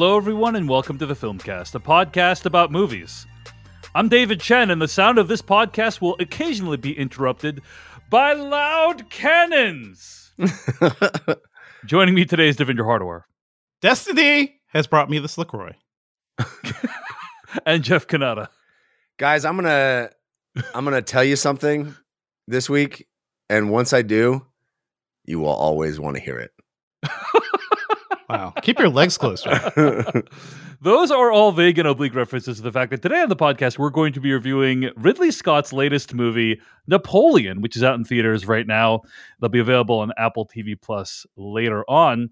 Hello, everyone, and welcome to the Filmcast, a podcast about movies. I'm David Chen, and the sound of this podcast will occasionally be interrupted by loud cannons. Joining me today is Devindra Hardawar Destiny has brought me this LaCroix. and Jeff Cannata. Guys, I'm gonna I'm gonna tell you something this week, and once I do, you will always want to hear it. Wow. Keep your legs closed. Those are all vague and oblique references to the fact that today on the podcast, we're going to be reviewing Ridley Scott's latest movie, Napoleon, which is out in theaters right now. They'll be available on Apple TV Plus later on.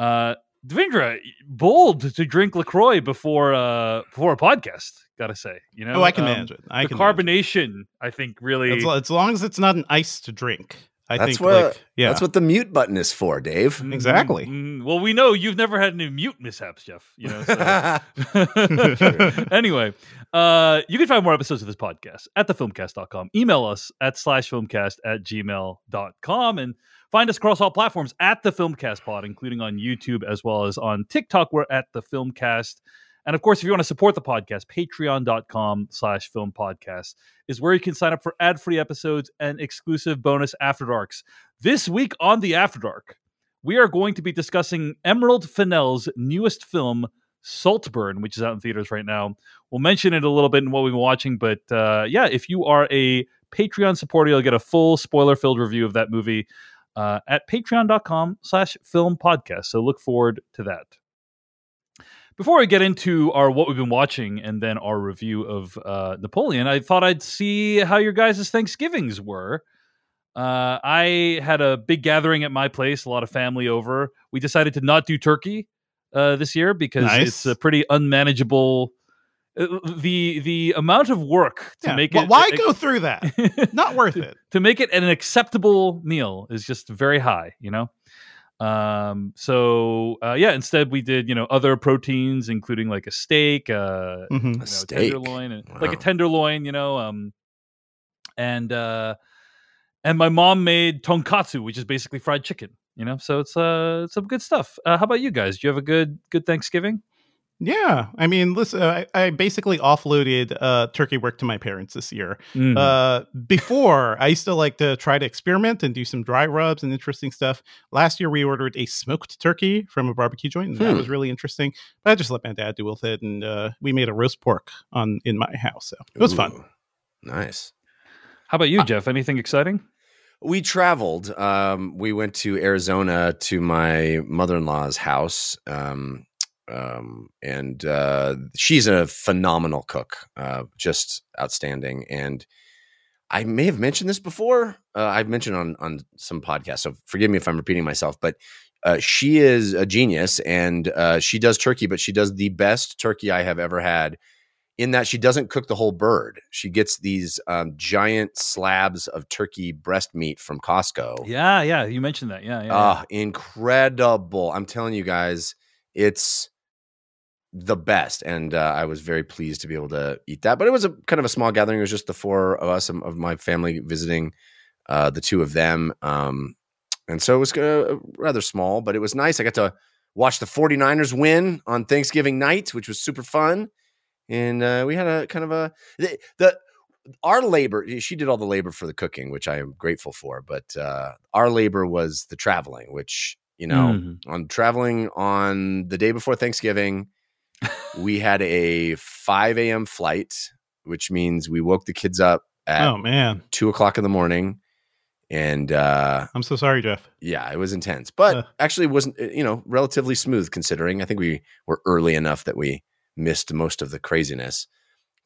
Uh, Devindra, bold to drink LaCroix before uh, before a podcast, gotta say. You know, Oh, I can Um, manage it. I the can manage it. carbonation, I think, really. As, as long as it's not an ice to drink. I That's think what like yeah. that's what the mute button is for, Dave. Mhm, exactly. mhm. Well, we know you've never had any mute mishaps, Jeff. You know. So. anyway, uh, you can find more episodes of this podcast at thefilmcast.com. Email us at slash filmcast at gmail.com and find us across all platforms at the Filmcast Pod, including on YouTube as well as on TikTok. We're at the Filmcast. And of course, if you want to support the podcast, patreon.com slash film podcast is where you can sign up for ad-free episodes and exclusive bonus After Darks. This week on the After Dark, we are going to be discussing Emerald Fennell's newest film, Saltburn, which is out in theaters right now. We'll mention it a little bit in what we've been watching, but uh, yeah, if you are a Patreon supporter, you'll get a full spoiler-filled review of that movie uh, at patreon.com slash film podcast. So look forward to that. Before we get into our what we've been watching and then our review of uh, Napoleon, I thought I'd see how your guys' Thanksgivings were. Uh, I had a big gathering at my place, a lot of family over. We decided to not do turkey uh, this year because Nice. it's a pretty unmanageable. uh, The the amount of work to Yeah. make it Why go through that? Not worth it. to make it an acceptable meal is just very high, you know. Um. So uh, yeah, instead we did you know other proteins, including like a steak, uh, Mhm. you know, steak. tenderloin, and, like a tenderloin, you know. Um, and uh, and my mom made tonkatsu, which is basically fried chicken, you know. So it's uh it's some good stuff. Uh, how about you guys? Do you have a good good Thanksgiving? Yeah. I mean, listen, I, I basically offloaded uh, turkey work to my parents this year. Mhm. Uh, before, I used to like to try to experiment and do some dry rubs and interesting stuff. Last year, we ordered a smoked turkey from a barbecue joint, and that Hmm. was really interesting. But I just let my dad do with it, and uh, we made a roast pork on in my house, so it was fun. Nice. how about you, Jeff? Anything exciting? We traveled. Um, we went to Arizona to my mother-in-law's house. Um, um, and uh, she's a phenomenal cook, uh, just outstanding. And I may have mentioned this before. Uh, I've mentioned on on some podcasts, so forgive me if I'm repeating myself. But uh, she is a genius, and uh, she does turkey, but she does the best turkey I have ever had. In that she doesn't cook the whole bird, she gets these um, giant slabs of turkey breast meat from Costco. Yeah, yeah, you mentioned that. Yeah, yeah. yeah. Ah, incredible! I'm telling you guys, it's the best, and uh, I was very pleased to be able to eat that. But it was a kind of a small gathering. It was just the four of us of my family visiting uh, the two of them, um, and so it was uh, rather small, but it was nice. I got to watch the 49ers win on Thanksgiving night, which was super fun, and uh, we had a kind of a the, the our labor she did all the labor for the cooking which i am grateful for but uh our labor was the traveling which you know Mhm. on traveling on the day before thanksgiving we had a 5 a.m flight which means we woke the kids up at Oh man, two o'clock in the morning and uh I'm so sorry, Jeff. yeah it was intense but Uh. actually wasn't uh, you know relatively smooth considering i think we were early enough that we missed most of the craziness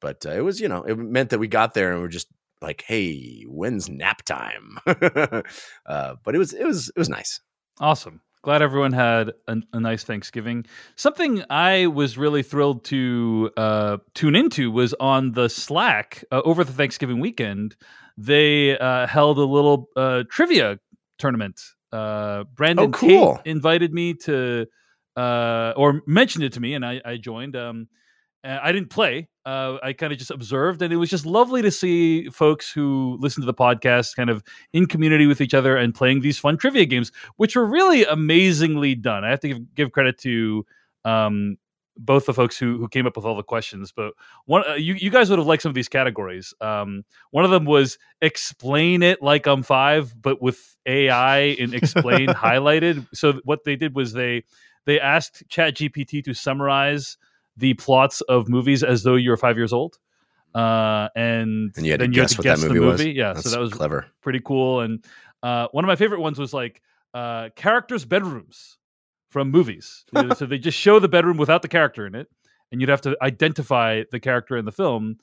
but uh, it was you know it meant that we got there and we're just like hey when's nap time uh but it was it was it was nice Awesome. Glad everyone had a, a nice Thanksgiving. Something I was really thrilled to uh, tune into was on the Slack uh, over the Thanksgiving weekend. They uh, held a little uh, trivia tournament. Uh, Brandon Oh, cool. Tate invited me to, uh, or mentioned it to me, and I, I joined. Um, uh, I didn't play. Uh, I kind of just observed, and it was just lovely to see folks who listen to the podcast kind of in community with each other and playing these fun trivia games, which were really amazingly done. I have to give, give credit to um, both the folks who who came up with all the questions. But one, uh, you you guys would have liked some of these categories. Um, one of them was explain it like I'm five, but with AI and explain highlighted. So what they did was they they asked ChatGPT to summarize the plots of movies as though you were five years old. Uh, and, And you had to then guess what that the movie was? Yeah, That's so that was clever. pretty cool. And uh, one of my favorite ones was like uh, characters' bedrooms from movies. So they just show the bedroom without the character in it, and you'd have to identify the character in the film.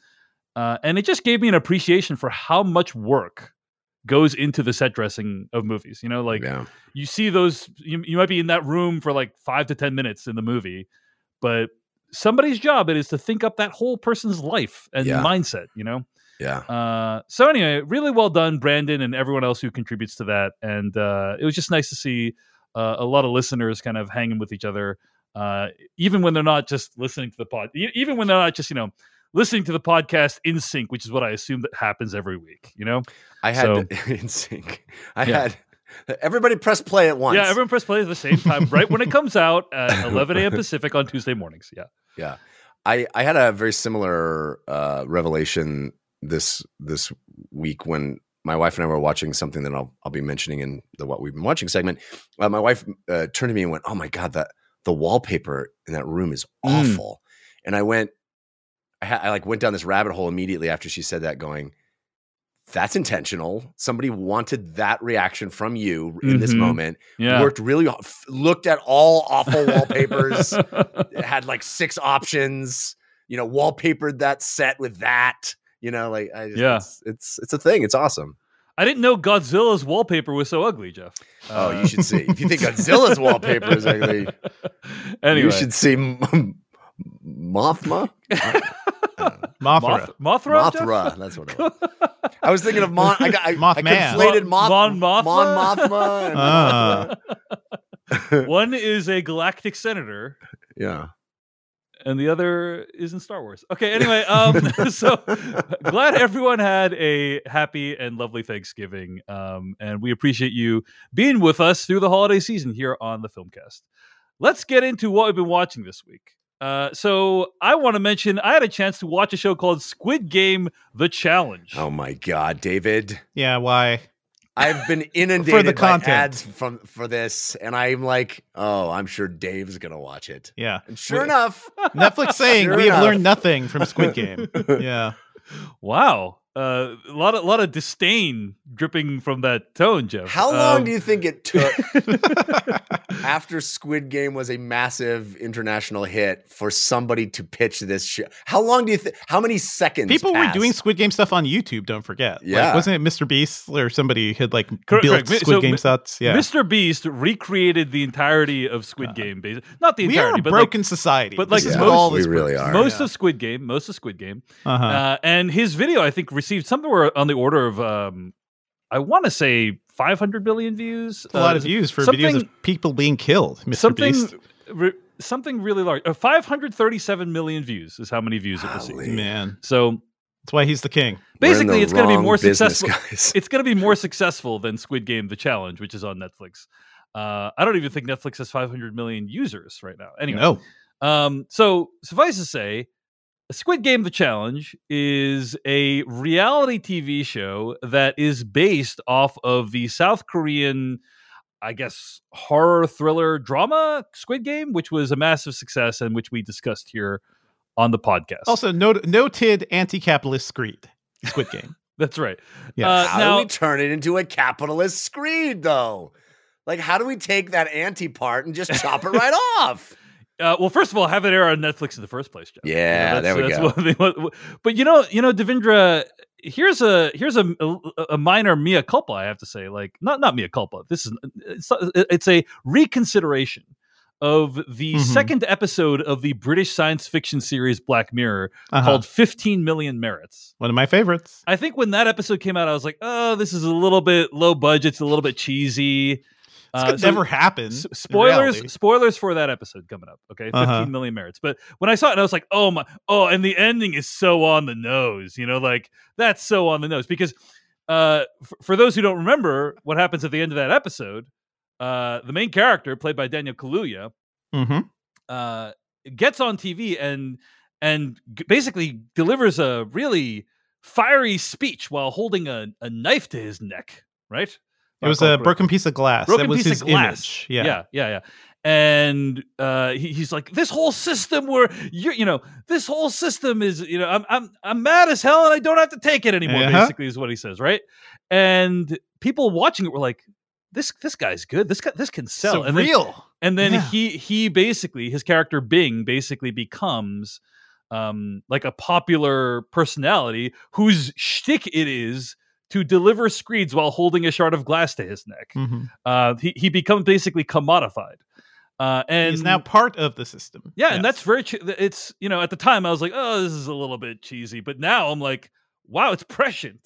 Uh, and it just gave me an appreciation for how much work goes into the set dressing of movies. You know, like yeah. you see those, you, you might be in that room for like five to 10 minutes in the movie, but somebody's job it is to think up that whole person's life and Yeah. mindset, you know? Yeah. Uh, so anyway, really well done, Brandon, and everyone else who contributes to that. And uh, it was just nice to see uh, a lot of listeners kind of hanging with each other, uh, even when they're not just listening to the pod, even when they're not just you know listening to the podcast in sync, which is what I assume that happens every week. You know, I had So- in sync. I Yeah. had everybody press play at once. yeah, everyone press play at the same time, right when it comes out at 11 a.m. Pacific on Tuesday mornings. Yeah, Yeah. I, I had a very similar uh, revelation this this week when my wife and I were watching something that I'll I'll be mentioning in the what we've been watching segment. Uh, my wife uh, turned to me and went, "Oh my god, that the wallpaper in that room is Mm. awful." And I went, I, ha- I like went down this rabbit hole immediately after she said that, going, "That's intentional. Somebody wanted that reaction from you in this Mhm. moment. yeah. Worked really, looked at all awful wallpapers." had like six options you know wallpapered that set with that you know like I just, Yeah. it's, it's it's a thing it's awesome I didn't know Godzilla's wallpaper was so ugly, Jeff. oh Uh, you should see if you think godzilla's wallpaper is ugly anyway, you should see M- mothma Mothra. Moth- Mothra. Jeff? mothra that's what it was i was thinking of mon i got I, I Mothman. conflated moth Mon Mothma? mon mothma and Ah. One is a galactic senator, yeah and the other is in Star Wars. Okay, anyway, um, so glad everyone had a happy and lovely Thanksgiving, um, and we appreciate you being with us through the holiday season here on the Filmcast. Let's get into what we've been watching this week. Uh, so I want to mention I had a chance to watch a show called Squid Game: The Challenge. oh my god david Yeah, why? I've been inundated by content. ads from for this, and I'm like, oh, I'm sure Dave's gonna watch it. Yeah. And sure We- enough, Netflix saying Sure we have learned nothing from Squid Game. Yeah. Wow, uh, a lot of lot of disdain dripping from that tone, Jeff. how long Um, do you think it took after Squid Game was a massive international hit for somebody to pitch this show? How long do you think? How many seconds? People were doing? Squid Game stuff on YouTube, don't forget. Like, Yeah. wasn't it Mr. Beast or somebody had like Correct, built correct. Squid so Game mi- sets? Yeah. Mr. Beast recreated the entirety of Squid Uh, Game, basi- not the we are entirety, a but like broken society. but like is most- We really are. most Yeah. of Squid Game, most of Squid Game, Uh-huh. uh, and his video I think received somewhere on the order of um, I want to say 500 million views. It's a lot Uh, of views for videos of people being killed. Mr. Something, Beast. re- something really large. Uh, 537 million views is how many views it Golly. received. Man, So that's why he's the king. Basically, the it's going to be more business, successful. guys. it's going to be more successful than Squid Game: The Challenge, which is on Netflix. Uh, I don't even think Netflix has 500 million users right now. Anyway, No. um, so suffice to say, Squid Game: The Challenge is a reality TV show that is based off of the South Korean, I guess, horror thriller drama Squid Game, which was a massive success and which we discussed here on the podcast. Also, not- noted anti-capitalist screed. Squid Game. that's right. Yeah. Uh, how now- do we turn it into a capitalist screed, though? Like, how do we take that anti part and just chop it right off? Uh, well, first of all, have it air on Netflix in the first place, Jeff. Yeah, there we go. They, but you know, you know, Devindra, here's a here's a, a minor mea culpa. I have to say, like not not mea culpa. This is it's it's a reconsideration of the Mhm. second episode of the British science fiction series Black Mirror Uh-huh. called 15 Million Merits. One of my favorites. I think when that episode came out, I was like, oh, this is a little bit low budget, it's a little bit cheesy. This Uh, could so- never happen. S- spoilers spoilers for that episode coming up okay fifteen Uh-huh. million merits but when i saw it i was like oh my oh and the ending is so on the nose you know like that's so on the nose because uh f- for those who don't remember what happens at the end of that episode uh the main character played by daniel kaluuya mm-hmm. uh, gets on TV and and g- basically delivers a really fiery speech while holding a, a knife to his neck. Right? It was a broken piece of glass. broken that was piece his of glass. image. Yeah. yeah, yeah, yeah. And uh, he, he's like, this whole system where you, you know, this whole system is, you know, I'm, I'm, I'm mad as hell, and I don't have to take it anymore. Uh-huh. Basically, is what he says, right? And people watching it were like, this, this guy's good. This guy, this can sell. And then, real. and then Yeah. he, he basically, his character Bing basically becomes, um, like a popular personality whose shtick it is to deliver screeds while holding a shard of glass to his neck Mhm. uh, he he becomes basically commodified. Uh, and He's now part of the system. yeah, and that's very. Che- it's you know at the time I was like, oh, this is a little bit cheesy, but now I'm like, wow, it's prescient.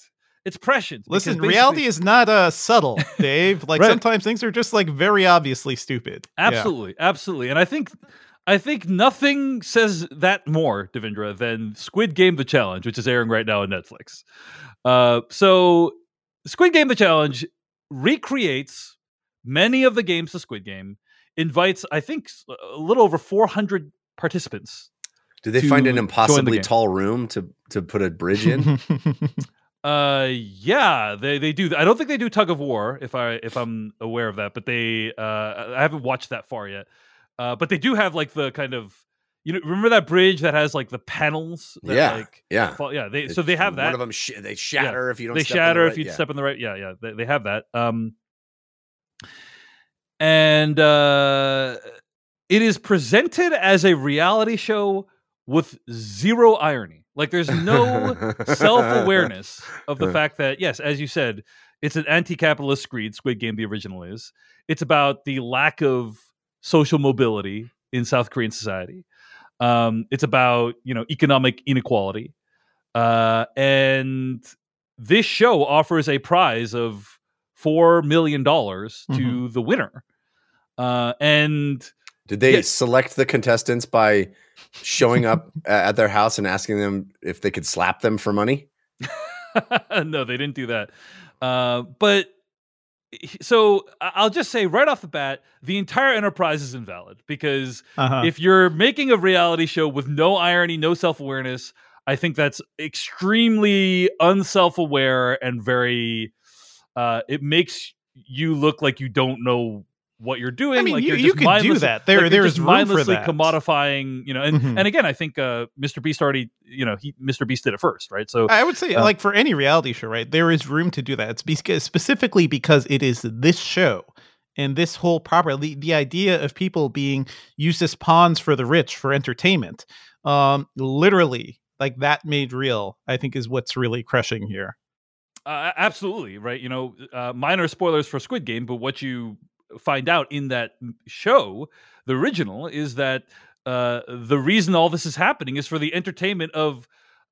It's prescient. Listen, reality is not uh, subtle, Dave. Like Right. sometimes things are just like very obviously stupid. Yeah. Absolutely, absolutely, and I think. I think nothing says that more, Devindra, than Squid Game: The Challenge, which is airing right now on Netflix. Uh, so, Squid Game: The Challenge recreates many of the games to Squid Game, invites, I think, a little over 400 participants. Did they find an impossibly tall room to to put a bridge in? Uh, yeah, they they do. I don't think they do tug of war, if I if I'm aware of that, but they uh, I haven't watched that far yet. Uh, but they do have like the kind of you know remember that bridge that has like the panels. That, Yeah, like, yeah. fall- yeah. They so they have that. One of them, sh- they shatter if you don't. they step on the shatter right- if you yeah. step in the right. Yeah, yeah. They, they have that. Um, and uh, it is presented as a reality show with zero irony. Like there's no self awareness of the fact that yes, as you said, it's an anti-capitalist screed. Squid Game, the original is. It's about the lack of social mobility in South Korean society. Um, it's about you know economic inequality, uh, and this show offers a prize of four million dollars to the winner. Uh, and Did they Yes. select the contestants by showing up at their house and asking them if they could slap them for money? no, they didn't do that. Uh, but so I'll just say right off the bat, the entire enterprise is invalid because Uh-huh. if you're making a reality show with no irony, no self awareness, I think that's extremely unself aware and very. Uh, it makes you look like you don't know what you're doing. I mean, like you- you could do that. There- like there's just room for mindlessly commodifying. You know, and Mhm. and again, I think uh, Mr. Beast already, you know, he Mr. Beast did it first, right? So I would say, Uh, like for any reality show, right? There is room to do that. It's because, specifically because it is this show and this whole property. The, the idea of people being used as pawns for the rich for entertainment, um, literally, like that made real. I think is what's really crushing here. Uh, absolutely right. You know, uh, minor spoilers for Squid Game, but what you find out in that show, the original, is that uh, the reason all this is happening is for the entertainment of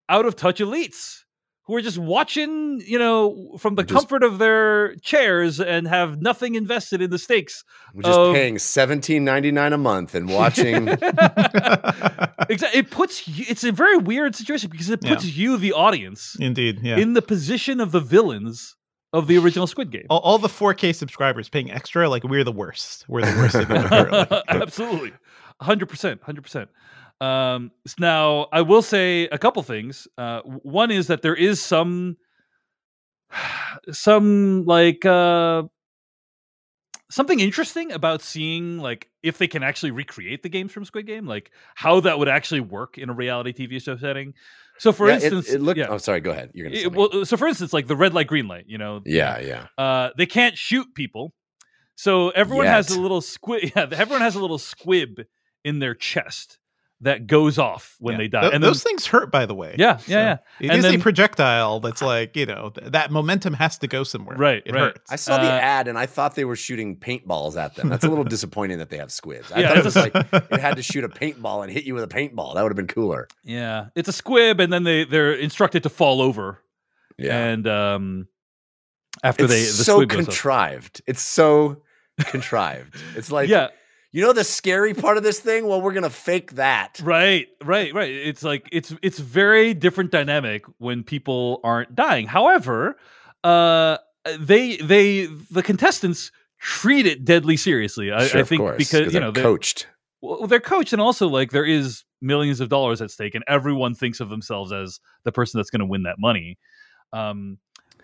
out of touch elites who are just watching, you know, from the Just- comfort of their chairs and have nothing invested in the stakes. We're just Of- paying seventeen ninety nine a month and watching. Exactly. It puts you, it's a very weird situation because it Yeah. puts you, the audience, Indeed, yeah. in the position of the villains of the original Squid Game. all, all the 4K subscribers paying extra, like we're the worst. We're the worst. thing ever. Like, Absolutely, hundred percent, hundred percent. Um, now, I will say a couple things. Uh, one is that there is some, some like uh, something interesting about seeing like if they can actually recreate the games from Squid Game, like how that would actually work in a reality TV show setting. So, for Yeah, instance, it, looked. yeah. Oh, sorry. Go ahead. You're gonna. It- well, so for instance, like the red light, green light, you know, yeah, yeah. uh, they can't shoot people. So everyone has a little squib. Yeah, everyone has a little squib in their chest that goes off when yeah. they die. Tho- and then, those things hurt, by the way. yeah, So yeah, It And is then- a projectile that's like, you know, th- that momentum has to go somewhere. Right, It right. hurts. I saw the Uh, ad and I thought they were shooting paintballs at them. That's a little disappointing that they have squibs. I Yeah, thought it was like it had to shoot a paintball and hit you with a paintball. That would have been cooler. yeah, yeah. It's a squib, and then they they're instructed to fall over, Yeah. and um, after it's they the so squib goes contrived. It's so contrived. It's like yeah, you know the scary part of this thing? Well, we're gonna fake that. Right, right, right. It's like it's it's very different dynamic when people aren't dying. However, uh they they the contestants treat it deadly seriously. I, Sure, I of think course, because you know they're coached. well, they're coached, and also like there is millions of dollars at stake, and everyone thinks of themselves as the person that's going to win that money. Um,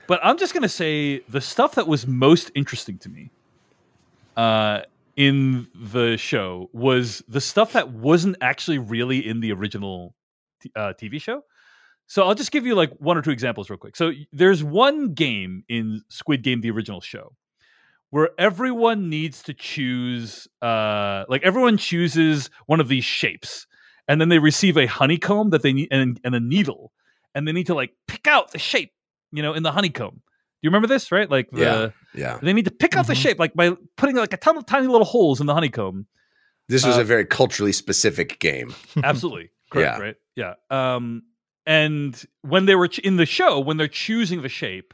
but I'm just going to say the stuff that was most interesting to me uh, in the show was the stuff that wasn't actually really in the original t- uh, TV show. So I'll just give you like one or two examples real quick. So there's one game in Squid Game, the original show, where everyone needs to choose, uh, like everyone chooses one of these shapes, and then they receive a honeycomb that they need and, and a needle, and they need to like pick out the shape, you know, in the honeycomb. Do you remember this? Right? Like the Yeah. Yeah. they need to pick out the Mhm. shape, like by putting like a ton of tiny little holes in the honeycomb. This was Uh, a very culturally specific game. Absolutely. Correct, Yeah. right? Yeah. Um and when they were ch- in the show when they're choosing the shape,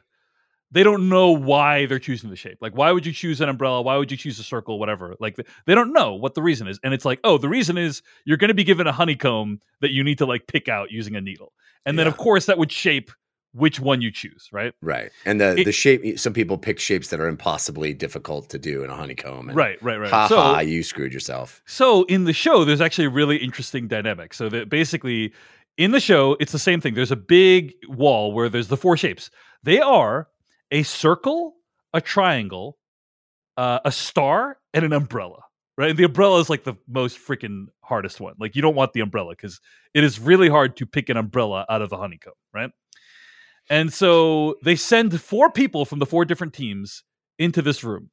they don't know why they're choosing the shape. Like why would you choose an umbrella? Why would you choose a circle whatever? Like they don't know what the reason is. And it's like, "Oh, the reason is you're going to be given a honeycomb that you need to like pick out using a needle." And then of course that would shape which one you choose, right? Right. And the, It- the shape, some people pick shapes that are impossibly difficult to do in a honeycomb. And Right, right, right. Ha so, ha, you screwed yourself. So in the show, there's actually a really interesting dynamic. So that basically in the show, it's the same thing. There's a big wall where there's the four shapes. They are a circle, a triangle, uh, a star, and an umbrella. Right, and the umbrella is like the most freaking hardest one. Like you don't want the umbrella because it is really hard to pick an umbrella out of the honeycomb. Right, and so they send four people from the four different teams into this room,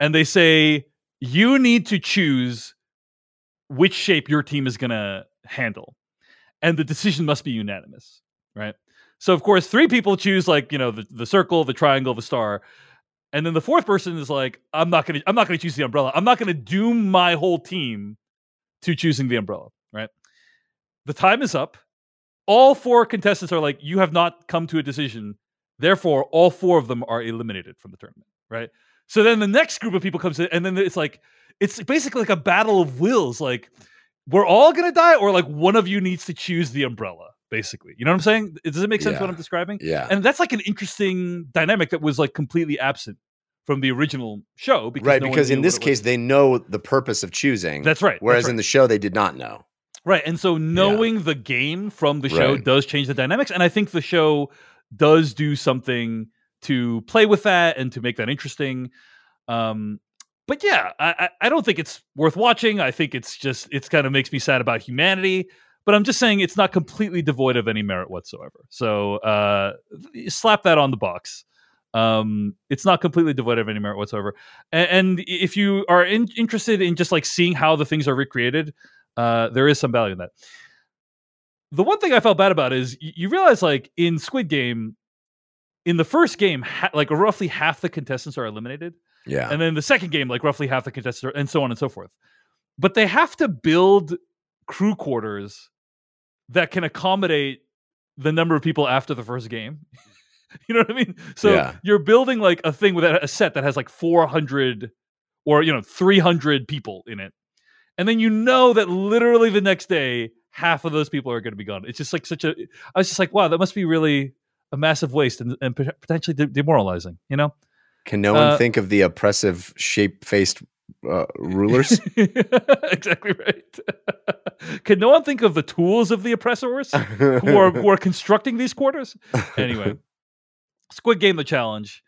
and they say you need to choose which shape your team is going to handle. And the decision must be unanimous right? So of course three people choose like you know the, the circle the triangle the star. And then the fourth person is like i'm not going to i'm not going to choose the umbrella. I'm not going to doom my whole team to choosing the umbrella right? The time is up all four contestants are like you have not come to a decision therefore all four of them are eliminated from the tournament right so then the next group of people comes in and then it's like it's basically like a battle of wills like we're all gonna die or like one of you needs to choose the umbrella basically you know what i'm saying does it make sense what i'm describing Yeah. and that's like an interesting dynamic that was like completely absent from the original show because right. no because in this case, they know the purpose of choosing. that's right Whereas that's right. in the show, they did not know. Right. And so knowing the game from the show Right. does change the dynamics. And I think the show does do something to play with that and to make that interesting. Um, but yeah, I, I I don't think it's worth watching. I think it's just it's kind of makes me sad about humanity. But I'm just saying it's not completely devoid of any merit whatsoever. So uh, slap that on the box. Um, it's not completely devoid of any merit whatsoever. And, and if you are in, interested in just like seeing how the things are recreated, uh, there is some value in that. The one thing I felt bad about is you realize, like in Squid Game, in the first game, ha- like roughly half the contestants are eliminated, Yeah. and then the second game, like roughly half the contestants, are, and so on and so forth. But they have to build crew quarters that can accommodate the number of people after the first game. you know what I mean? So Yeah. you're building like a thing with a a set that has like 400 or you know 300 people in it, and then you know that literally the next day half of those people are going to be gone. It's just like such a. I was just like, wow, that must be really a massive waste and, and potentially de- demoralizing. You know. Can no one uh, think of the oppressive shape faced uh, rulers? exactly right. Can no one think of the tools of the oppressors who are who are constructing these quarters? Anyway, Squid Game: The Challenge.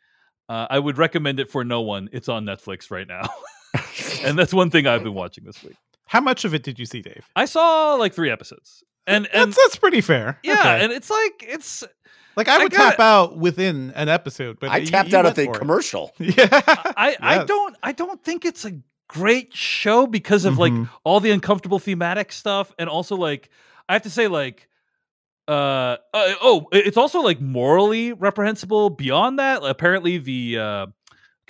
Uh, I would recommend it for no one. It's on Netflix right now, and that's one thing I've been watching this week. How much of it did you see, Dave? I saw like three episodes, and and that's that's pretty fair. yeah, Okay. and it's like it's. like I I would gotta- tap out within an episode, but I you- tapped you out went at the for it. commercial. Yeah, I I Yes. don't I don't think it's a great show because of like Mhm. all the uncomfortable thematic stuff and also like i have to say like uh, uh oh it's also like morally reprehensible beyond that apparently the uh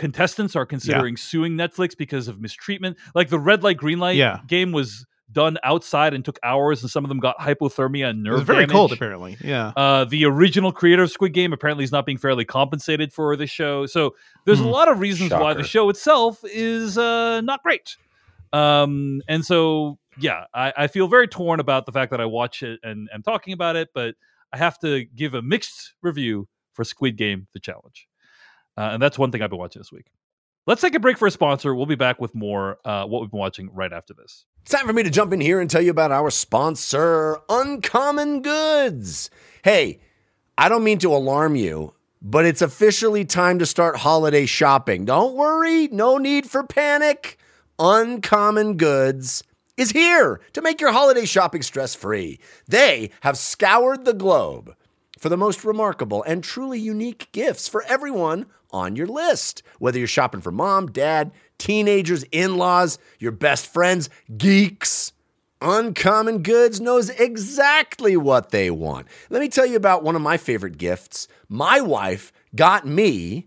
contestants are considering suing netflix because of mistreatment like the red light green light Yeah. game was done outside and took hours and some of them got hypothermia and it nerve was very damage. cold. Apparently, yeah. Uh, the original creator of Squid Game apparently is not being fairly compensated for the show. So there's a Hmm. lot of reasons why the show itself is uh, not great. Um, and so, yeah, I, I feel very torn about the fact that I watch it and am talking about it, but I have to give a mixed review for Squid Game: The Challenge, uh, and that's one thing I've been watching this week. Let's take a break for a sponsor. We'll be back with more uh, what we've been watching right after this. It's time for me to jump in here and tell you about our sponsor, Uncommon Goods. Hey, I don't mean to alarm you, but it's officially time to start holiday shopping. Don't worry, no need for panic. Uncommon Goods is here to make your holiday shopping stress free. They have scoured the globe for the most remarkable and truly unique gifts for everyone on your list. Whether you're shopping for mom, dad, teenagers, in laws, your best friends, geeks, Uncommon Goods knows exactly what they want. Let me tell you about one of my favorite gifts. My wife got me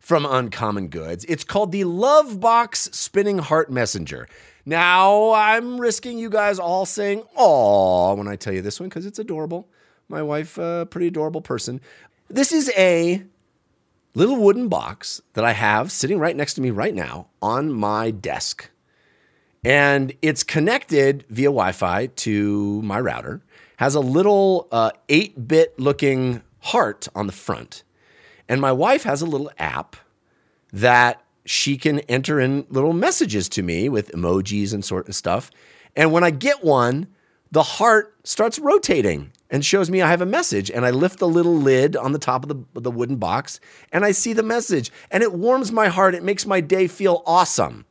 from Uncommon Goods. It's called the Love Box Spinning Heart Messenger. Now, I'm risking you guys all saying, "Aw," when I tell you this one because it's adorable. My wife, a uh, pretty adorable person. This is a little wooden box that I have sitting right next to me right now on my desk. And it's connected via Wi Fi to my router, has a little uh, 8 bit looking heart on the front. And my wife has a little app that she can enter in little messages to me with emojis and sort of stuff. And when I get one, the heart starts rotating and shows me I have a message. And I lift the little lid on the top of the, the wooden box and I see the message. And it warms my heart. It makes my day feel awesome.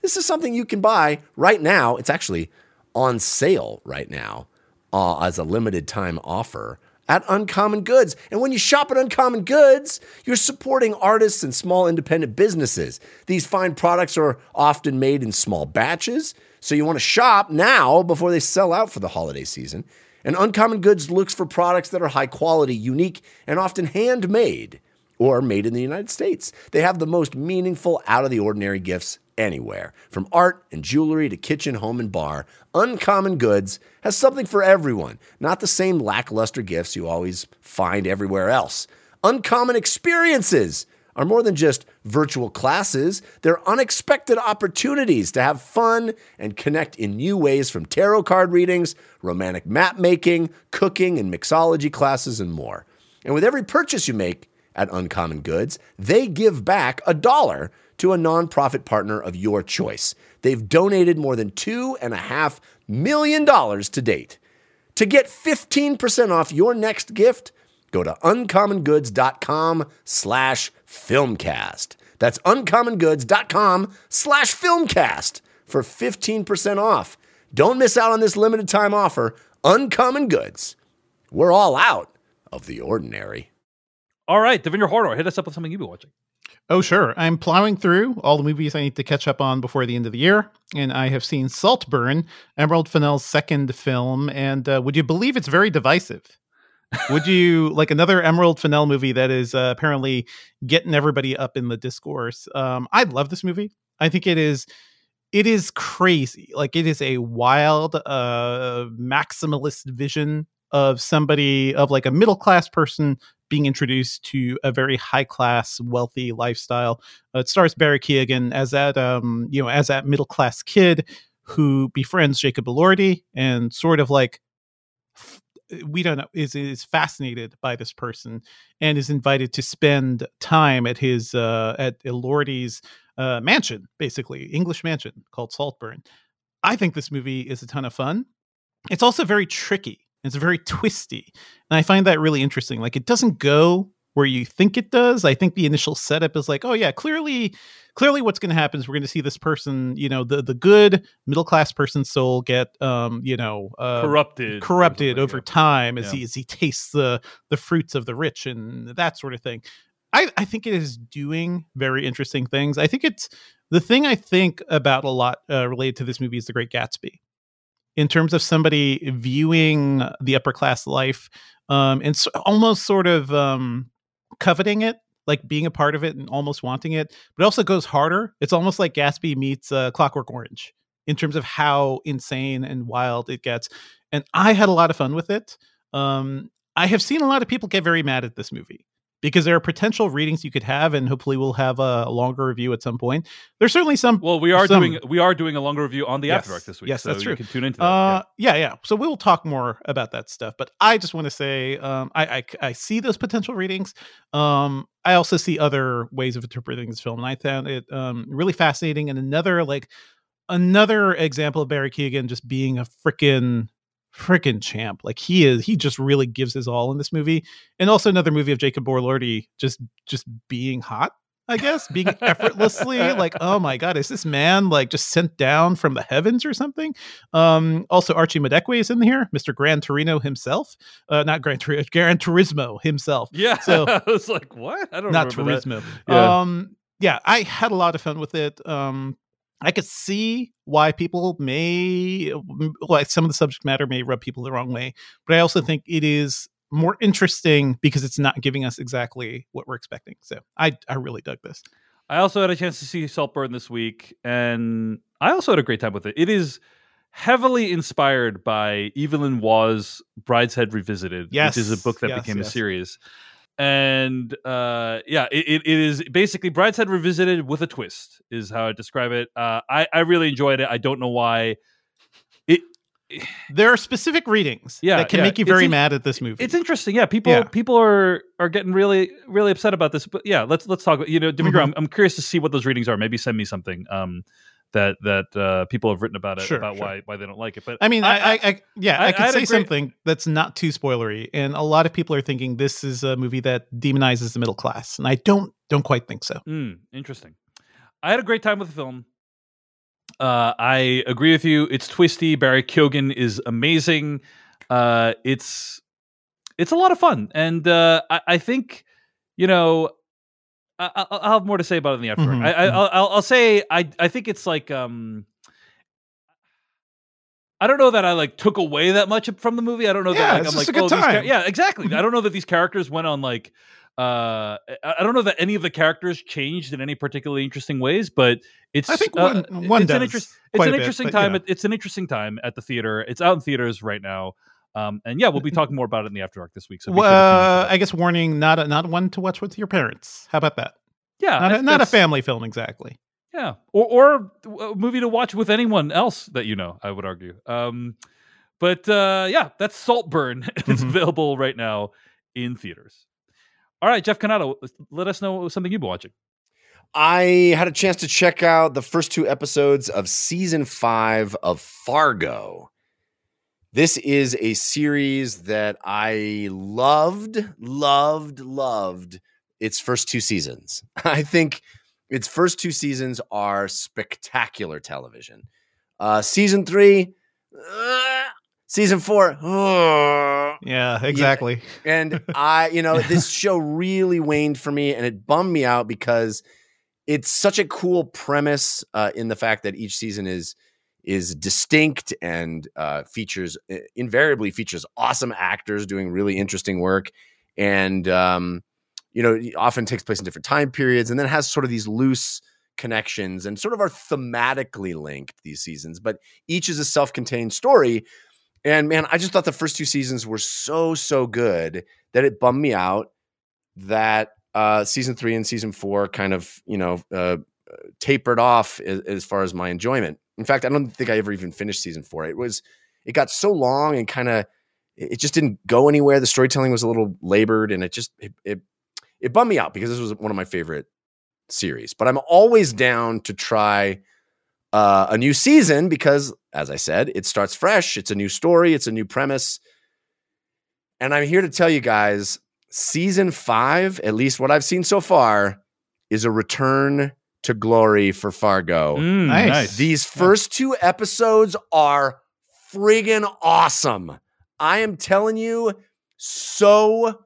This is something you can buy right now. It's actually on sale right now uh, as a limited time offer at Uncommon Goods. And when you shop at Uncommon Goods, you're supporting artists and small independent businesses. These fine products are often made in small batches, so you want to shop now before they sell out for the holiday season. And Uncommon Goods looks for products that are high quality, unique, and often handmade or made in the United States. They have the most meaningful, out of the ordinary gifts anywhere. From art and jewelry to kitchen, home, and bar, Uncommon Goods has something for everyone, not the same lackluster gifts you always find everywhere else. Uncommon experiences are more than just virtual classes, they're unexpected opportunities to have fun and connect in new ways from tarot card readings, romantic map making, cooking, and mixology classes, and more. And with every purchase you make at Uncommon Goods, they give back a dollar to a nonprofit partner of your choice. They've donated more than $2.5 million to date. To get 15% off your next gift, go to uncommongoods.com slash filmcast. That's uncommongoods.com slash filmcast for 15% off. Don't miss out on this limited time offer. Uncommon Goods. We're all out of the ordinary. All right, Devindra Hardawar, hit us up with something you've been watching. Oh, sure. I'm plowing through all the movies I need to catch up on before the end of the year, and I have seen Saltburn, Emerald Fennell's second film, and uh, would you believe it's very divisive? Would you like another Emerald Fennell movie that is uh, apparently getting everybody up in the discourse? Um, I love this movie. I think it is it is crazy. Like it is a wild uh maximalist vision of somebody of like a middle class person being introduced to a very high class, wealthy lifestyle. Uh, it stars Barry Keoghan as that um, you know as that middle class kid who befriends Jacob Elordi and sort of like we don't know is is fascinated by this person and is invited to spend time at his uh, at Elordi's uh, mansion, basically English mansion called Saltburn. I think this movie is a ton of fun. It's also very tricky it's very twisty. And I find that really interesting. Like it doesn't go where you think it does. I think the initial setup is like, oh yeah, clearly clearly what's going to happen is we're going to see this person, you know, the the good middle class person's soul get um, you know, uh, corrupted corrupted over time as yeah. he as he tastes the the fruits of the rich and that sort of thing. I, I think it is doing very interesting things. I think it's the thing I think about a lot uh, related to this movie is The Great Gatsby in terms of somebody viewing the upper class life um, and so, almost sort of um, coveting it like being a part of it and almost wanting it but it also goes harder. It's almost like gatsby meets uh, clockwork orange in terms of how insane and wild it gets and i had a lot of fun with it. Um, i have seen a lot of people get very mad at this movie because there are potential readings you could have, and hopefully we'll have a longer review at some point. There's certainly some. Well, we are some- doing we are doing a longer review on the Yes. After Dark this week. Yes, so that's true. You can tune into that. Uh, yeah, yeah. So we will talk more about that stuff. But I just want to say, um, I, I I see those potential readings. Um, I also see other ways of interpreting this film, and I found it um really fascinating. And another like another example of Barry Keoghan just being a freaking freaking champ. Like he is, he just really gives his all in this movie. And also another movie of Jacob Elordi just just being hot. I guess being effortlessly like, oh my god, is this man like just sent down from the heavens or something? Um, also Archie Madekwe is in here, Mr. Gran Torino himself. Uh, not Gran Torino, Gran Turismo himself. yeah. so- I was like, what? I don't Not remember that. Turismo. Yeah. Um, yeah, I had a lot of fun with it. Um, I could see why people may, like some of the subject matter may rub people the wrong way, but I also think it is more interesting because it's not giving us exactly what we're expecting. So I, I really dug this. I also had a chance to see Saltburn this week, and I also had a great time with it. It is heavily inspired by Evelyn Waugh's Brideshead Revisited, which is a book that yes, became a series. And uh, yeah, it, it, is basically Brideshead Revisited with a twist, is how I describe it. Uh, I, I really enjoyed it. I don't know why. It There are specific readings Yeah, that can yeah. make you very in- mad at this movie. it's interesting. Yeah, people Yeah. people are are getting really really upset about this. But yeah, let's let's talk. You know, Devindra, Mhm. I'm, I'm curious to see what those readings are. Maybe send me something um, that that uh, people have written about it Sure, about sure. why why they don't like it. But I mean, I, I, I yeah, I- I, could say something that's not too spoilery, and a lot of people are thinking this is a movie that demonizes the middle class, and I don't don't quite think so. Mm, interesting. I had a great time with the film. Uh, I agree with you. It's twisty. Barry Keoghan is amazing. Uh, it's it's a lot of fun, and uh, I, I think you know I, I- I'll have more to say about it in the after. Mhm, I, I, mhm. I'll, I'll I'll say I I think it's like um. I don't know that I like took away that much from the movie. I don't know Yeah, that like, I'm like a good oh these char- time. yeah exactly. Mhm. I don't know that these characters went on like uh I don't know that any of the characters changed in any particularly interesting ways, but it's I think uh, one one it's does an interest it's an bit, interesting but, time. yeah. It's an interesting time at the theater. It's out in theaters right now. Um, and yeah, we'll be talking more about it in the after Dark this week. So Well, sure to tune in for uh. I guess warning: not a, not one to watch with your parents. How about that? yeah, Not I a, think not a family film exactly. Yeah, or or a movie to watch with anyone else that you know. I would argue. Um, but uh, yeah, that's Saltburn. it's Mhm. available right now in theaters. All right, Jeff Cannata, let us know something you've been watching. I had a chance to check out the first two episodes of season five of Fargo. This is a series that I loved, loved, loved its first two seasons. I think its first two seasons are spectacular television. Uh, season three, uh, season four, uh, Yeah, exactly. and I, you know, this show really waned for me and it bummed me out because it's such a cool premise uh, in the fact that each season is is distinct and uh, features uh, invariably features awesome actors doing really interesting work. And um, you know often takes place in different time periods and then has sort of these loose connections and sort of are thematically linked these seasons. But each is a self-contained story. And man i just thought the first two seasons were so so good that it bummed me out that uh season three and season four kind of you know uh tapered off as, as far as my enjoyment in fact i don't think i ever even finished season four. It was it got so long and kind of it just didn't go anywhere. The storytelling was a little labored and it just it, it it bummed me out because this was one of my favorite series. But i'm always down to try uh, a new season because as i said it starts fresh. It's a new story. It's a new premise. And i'm here to tell you guys season five at least what i've seen so far is a return to glory for fargo Mm, Nice. these first two episodes are friggin' awesome. I am telling you, so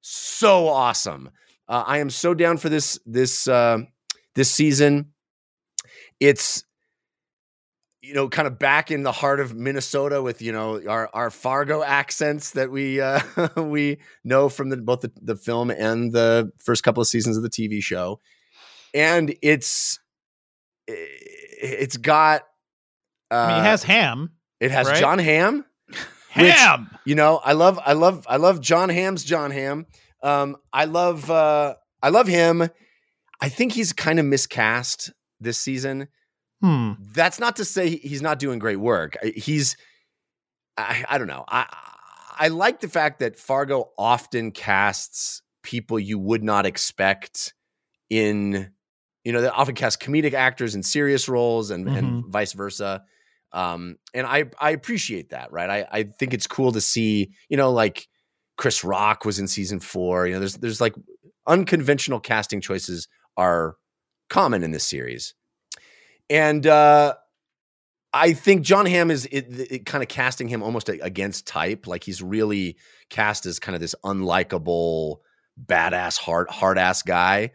so awesome. Uh, I am so down for this this uh, this season. It's you know kind of back in the heart of Minnesota with you know our our Fargo accents that we uh, we know from the, both the, the film and the first couple of seasons of the TV show, and it's it's got. Uh, I mean, it has Hamm. it has right? Jon Hamm. Which- Hamm. You know, I love, I love, I love Jon Hamm's Jon Hamm. Um, I love uh, I love him. I think he's kind of miscast this season. Hmm. That's not to say he's not doing great work. He's I, I don't know. I I like the fact that Fargo often casts people you would not expect in you know, they often cast comedic actors in serious roles and and vice versa. Um, and I I appreciate that, right? I I think it's cool to see, you know, like Chris Rock was in season four. You know, there's there's like unconventional casting choices are common in this series. And uh I think Jon Hamm is it, it kind of casting him almost a- against type. Like he's really cast as kind of this unlikable, badass, hard hard ass guy,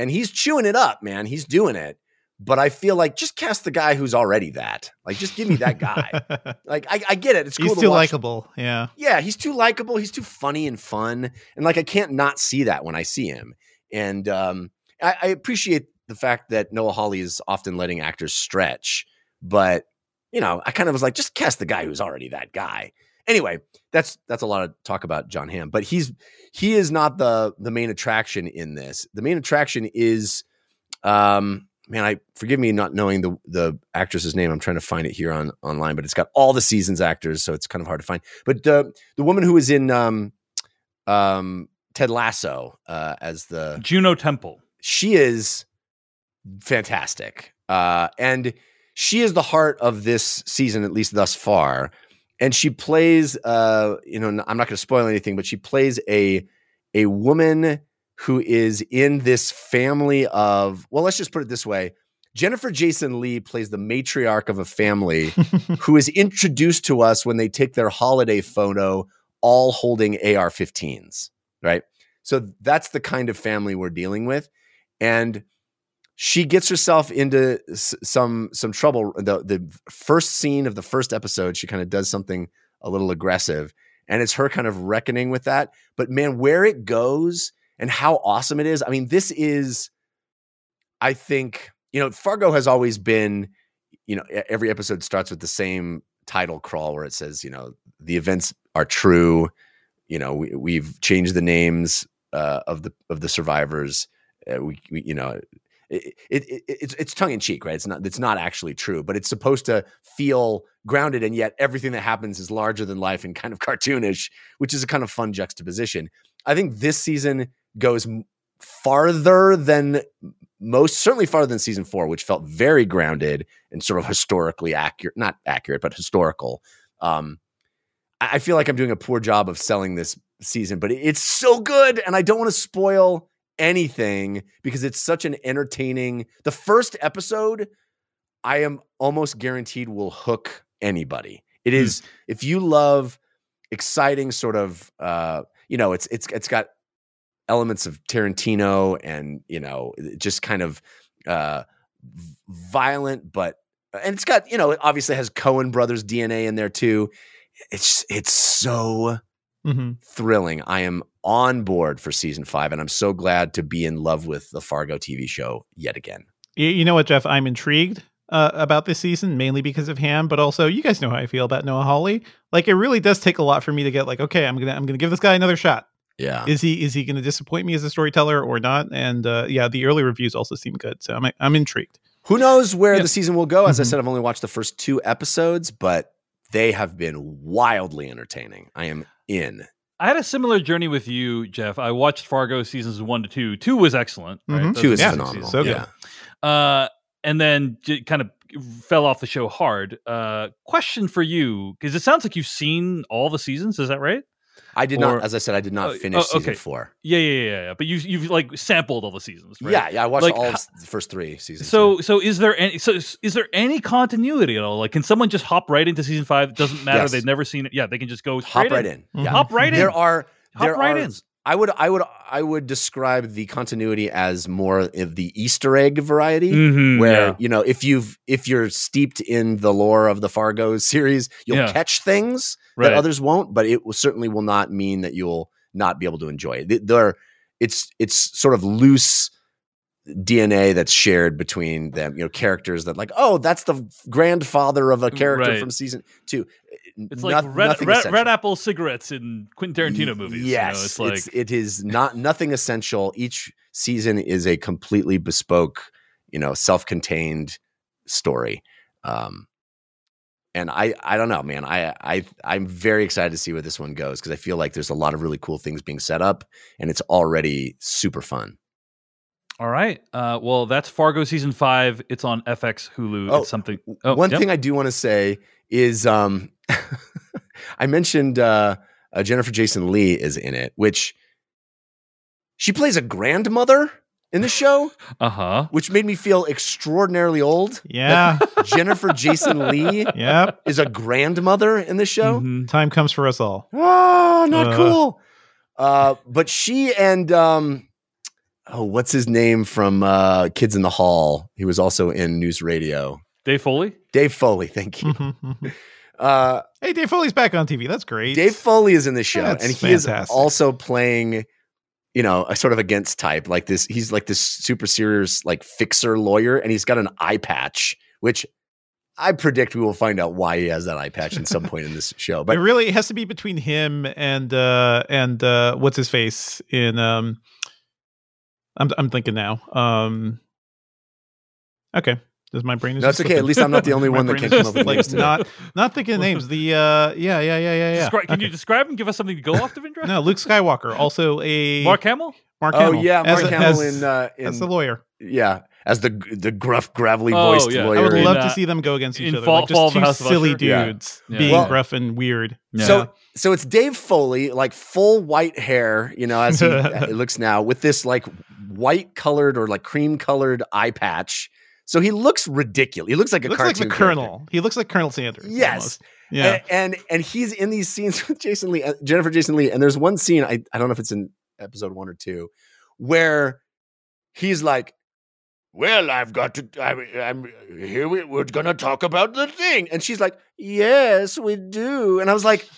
and he's chewing it up, man. He's doing it. But I feel like just cast the guy who's already that. Like just give me that guy. like I, I get it. It's cool He's to too likable. Yeah. yeah, he's too likable. He's too funny and fun, and like I can't not see that when I see him. And um, I, I appreciate the fact that Noah Hawley is often letting actors stretch, but you know, I kind of was like, just cast the guy who's already that guy. Anyway, that's that's a lot of talk about Jon Hamm, but he's he is not the the main attraction in this. The main attraction is, um, man, I forgive me not knowing the the actress's name. I'm trying to find it here on online, but it's got all the seasons actors, so it's kind of hard to find. But uh, the woman who was in um, um, Ted Lasso uh, as the Juno Temple. she is fantastic. Uh, and she is the heart of this season, at least thus far. And she plays, uh, you know, I'm not going to spoil anything, but she plays a a woman who is in this family of, well, let's just put it this way. Jennifer Jason Leigh plays the matriarch of a family who is introduced to us when they take their holiday photo, all holding AR 15s, right? So that's the kind of family we're dealing with. And she gets herself into s- some some trouble. The the first scene of the first episode, she kind of does something a little aggressive, and it's her kind of reckoning with that. But man, where it goes and how awesome it is! I mean, this is, I think, you know, Fargo has always been, you know, every episode starts with the same title crawl where it says, you know, the events are true. You know, we, we've changed the names uh, of the of the survivors. Uh, we, we, you know, it, it, it it's it's tongue in cheek, right? It's not it's not actually true, but it's supposed to feel grounded, and yet everything that happens is larger than life and kind of cartoonish, which is a kind of fun juxtaposition. I think this season goes farther than most, certainly farther than season four, which felt very grounded and sort of historically accurate, not accurate, but historical. Um, I I feel like I'm doing a poor job of selling this season, but it's so good, and I don't want to spoil anything because it's such an entertaining. The first episode, I am almost guaranteed will hook anybody. It is Hmm. is if you love exciting sort of uh you know, it's it's it's got elements of Tarantino and, you know, just kind of uh violent but and it's got, you know, it obviously has Coen brothers DNA in there too. It's it's so hmm thrilling. I am on board for season five, and I'm so glad to be in love with the Fargo TV show yet again. You, know what, Jeff? I'm intrigued uh, about this season, mainly because of Hamm, but also you guys know how I feel about Noah Hawley. Like, it really does take a lot for me to get like, okay, I'm gonna I'm gonna give this guy another shot. Yeah. Is he is he gonna disappoint me as a storyteller or not? And uh, yeah, the early reviews also seem good, so I'm I'm intrigued. Who knows where Yeah. the season will go? As I Mhm. said, I've only watched the first two episodes, but they have been wildly entertaining. I am in. I had a similar journey with you, Jeff. I watched Fargo seasons one to two. Two was excellent. Right? Mhm. Those Two are is Yeah, phenomenal. so good. yeah. Uh, and then j- kind of fell off the show hard. Uh, question for you, because it sounds like you've seen all the seasons. Is that right? I did Or- not, as I said, I did not Oh, finish oh, season four. Yeah, yeah, yeah, yeah. But you've you've like sampled all the seasons, right? Yeah, yeah, I watched Like, all the first three seasons. So so is there any so is is there any continuity at all? Like, can someone just hop right into season five? It doesn't matter. Yes. They've never seen it. Yeah, they can just go hop right in. Mhm. Yeah. Hop right in. There are Hop there right are, in. I would I would I would describe the continuity as more of the Easter egg variety. Mhm, where yeah. you know if you've if you're steeped in the lore of the Fargo series, you'll Yeah. catch things right. that others won't, but it will, certainly will not mean that you'll not be able to enjoy it. Th- There, it's it's sort of loose DNA that's shared between them. You know, characters that like, oh, that's the grandfather of a character Right. from season two. It's like red, red, red apple cigarettes in Quentin Tarantino movies. Yes, you know? it's like it's, it is not nothing essential. Each season is a completely bespoke, you know, self-contained story. Um, and I, I don't know, man. I, I, I'm very excited to see where this one goes because I feel like there's a lot of really cool things being set up, and it's already super fun. all right. Uh, well, that's Fargo season five. It's on FX Hulu. Oh, it's something. Oh, One yep. thing I do want to say is, um, I mentioned uh, uh, Jennifer Jason Leigh is in it, which she plays a grandmother in the show. Uh huh. which made me feel extraordinarily old. Yeah. Jennifer Jason Leigh yep. is a grandmother in the show. Mm-hmm. Time comes for us all. Oh, not Uh. cool. Uh, but she and um, oh, what's his name from uh, Kids in the Hall? He was also in News Radio. Dave Foley. Dave Foley, thank you. Mhm, mhm. Uh, hey, Dave Foley's back on TV. That's great. Dave Foley is in the show, That's and he is also playing, you know, a sort of against type. Like this, he's like this super serious, like fixer lawyer, and he's got an eye patch, which I predict we will find out why he has that eye patch at some point in this show. it But really has to be between him and uh and uh what's his face in um I'm I'm thinking now. Um Okay. Does my brain is That's just okay. At least I'm not the only one that brain can't is come up with like names not not thinking of names. The uh yeah, yeah, yeah, yeah, yeah. Descri- Can Okay. you describe and give us something to go off, Devindra? No, Luke Skywalker, also a Mark Hamill. Mark Hamill. oh yeah, as Mark a- Hamill as, in, uh, as the lawyer. yeah, as the the gruff, gravelly Oh, voiced yeah. I I lawyer. would in, love uh, to see them go against each other. Fall- like just Fall two silly Usher? Yeah. dudes Yeah. being Well- gruff and weird. Yeah. So so it's Dave Foley, like full white hair, you know, as he it looks now, with this like white colored or like cream colored eye patch. So he looks ridiculous. He looks like a looks like cartoon the character. Colonel. He looks like Colonel Sanders. Yes. almost. Yeah. And, and and he's in these scenes with Jason Lee, uh, Jennifer Jason Leigh, and there's one scene I I don't know if it's in episode one or two, where he's like, "Well, I've got to. I, I'm here. We, we're gonna talk about the thing," and she's like, "Yes, we do." And I was like,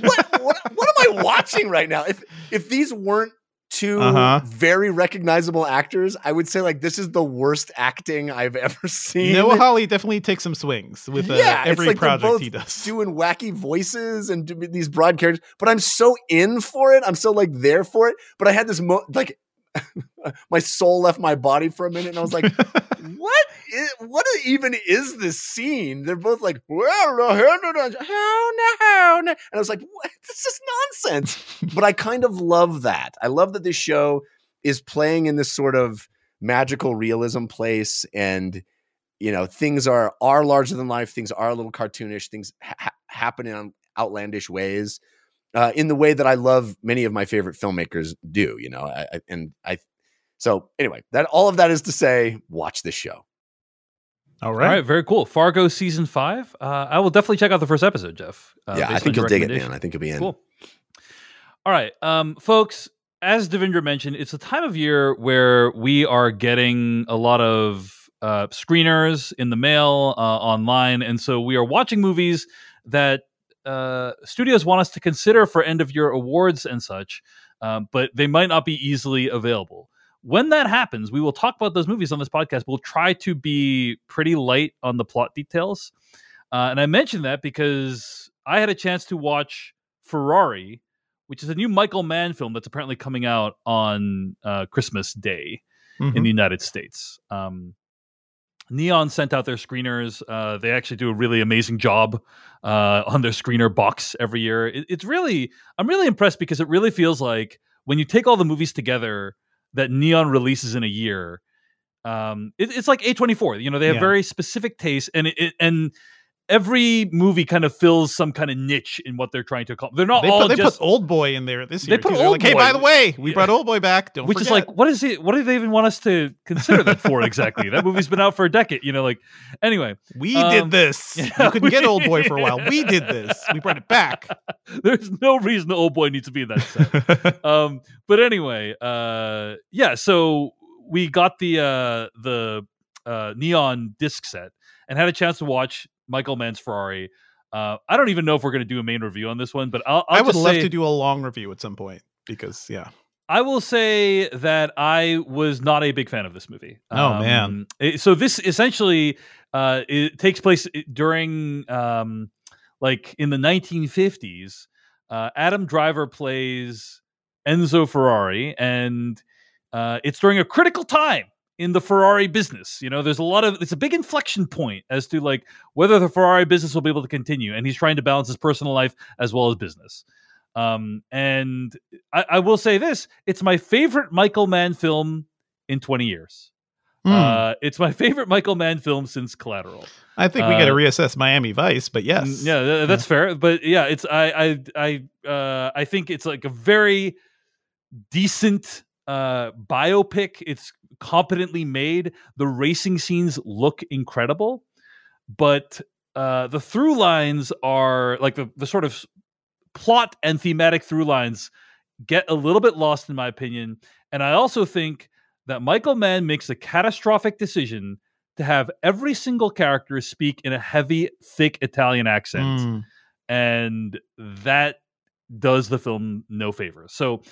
"What? what? What am I watching right now? If if these weren't." 2 Uh-huh. very recognizable actors. I would say like this is the worst acting I've ever seen. Noah Hawley definitely takes some swings with uh, Yeah, every like project both he does. doing wacky voices and do these broad characters, but I'm so in for it. I'm so like there for it. But I had this mo- like my soul left my body for a minute, and I was like, "What? Is, what even is this scene?" They're both like, "Well, no, no, no, no, no, no," and I was like, "What? This is nonsense." but I kind of love that. I love that this show is playing in this sort of magical realism place and you know things are are larger than life things are a little cartoonish things ha- happen in outlandish ways uh, in the way that i love many of my favorite filmmakers do you know I, I, and i so anyway that all of that is to say watch this show All All right. right, very cool. Fargo season five. Uh, I will definitely check out the first episode, Jeff. Uh, yeah i think you'll dig it man i think you'll be in Cool. All right, um, folks. As Devindra mentioned, it's a time of year where we are getting a lot of uh, screeners in the mail, uh, online, and so we are watching movies that uh, studios want us to consider for end of year awards and such, um, but they might not be easily available. When that happens, we will talk about those movies on this podcast. We'll try to be pretty light on the plot details. Uh, and I mentioned that because I had a chance to watch Ferrari, which is a new Michael Mann film that's apparently coming out on uh, Christmas Day Mhm. in the United States. Um, Neon sent out their screeners. Uh, they actually do a really amazing job uh, on their screener box every year. It, it's really, I'm really impressed because it really feels like when you take all the movies together that Neon releases in a year, um, it, it's like A24. You know, they have Yeah. very specific tastes, and it, it and every movie kind of fills some kind of niche in what they're trying to accomplish. They're not They, all put, they just put Old Boy in there this They year. put too. They're like, hey, Oldboy. by the way, we Yeah. brought Old Boy back. Don't which is like what is it what do they even want us to consider that for exactly that movie's been out for a decade you know like anyway we um, did this. yeah, you couldn't get Old Boy for a while. We did this. We brought it back. there's no reason the old boy needs to be in that set um but anyway uh yeah so we got the uh the uh neon disc set and had a chance to watch michael mann's ferrari uh i don't even know if we're going to do a main review on this one but i'll, I'll I would love say- to do a long review at some point because, yeah. I will say that I was not a big fan of this movie. Oh, man. it- so this essentially uh, it takes place during um, like in the 1950s, uh, Adam Driver plays Enzo Ferrari, and uh, it's during a critical time in the Ferrari business. You know, there's a lot of it's a big inflection point as to like whether the Ferrari business will be able to continue, and he's trying to balance his personal life as well as business. Um, and I, I will say this: it's my favorite Michael Mann film in 20 years. Hmm. Uh, it's my favorite Michael Mann film since Collateral. I think we got to uh, reassess Miami Vice, but yes, Mm, Yeah, th- that's fair. But yeah, it's I I I uh I think it's like a very decent uh biopic. It's competently made. The racing scenes look incredible, but uh the through lines are like the the sort of plot and thematic through lines get a little bit lost in my opinion. And I also think that Michael Mann makes a catastrophic decision to have every single character speak in a heavy, thick Italian accent. Mm. And that does the film no favor. So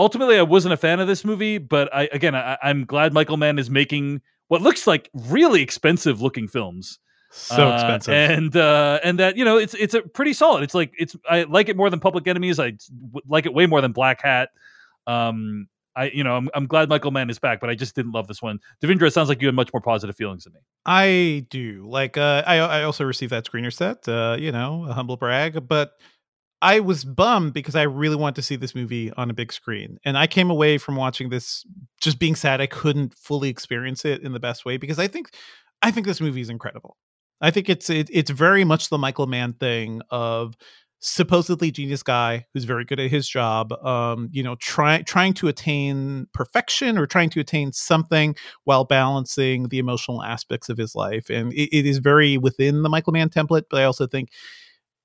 ultimately, I wasn't a fan of this movie, but I again, I, I'm glad Michael Mann is making what looks like really expensive looking films so uh, expensive. and uh, and that you know it's it's a pretty solid. It's like it's I like it more than Public Enemies. I like it way more than Black Hat. Um, I you know I'm I'm glad Michael Mann is back, but I just didn't love this one. Devindra, it sounds like you had much more positive feelings than me. I do like. Uh, I I also received that screener set. Uh, you know, a humble brag, but I was bummed because I really wanted to see this movie on a big screen, and I came away from watching this just being sad. I couldn't fully experience it in the best way because I think I think this movie is incredible. I think it's it, it's very much the Michael Mann thing of supposedly genius guy who's very good at his job um you know trying trying to attain perfection or trying to attain something while balancing the emotional aspects of his life and it, it is very within the michael mann template but i also think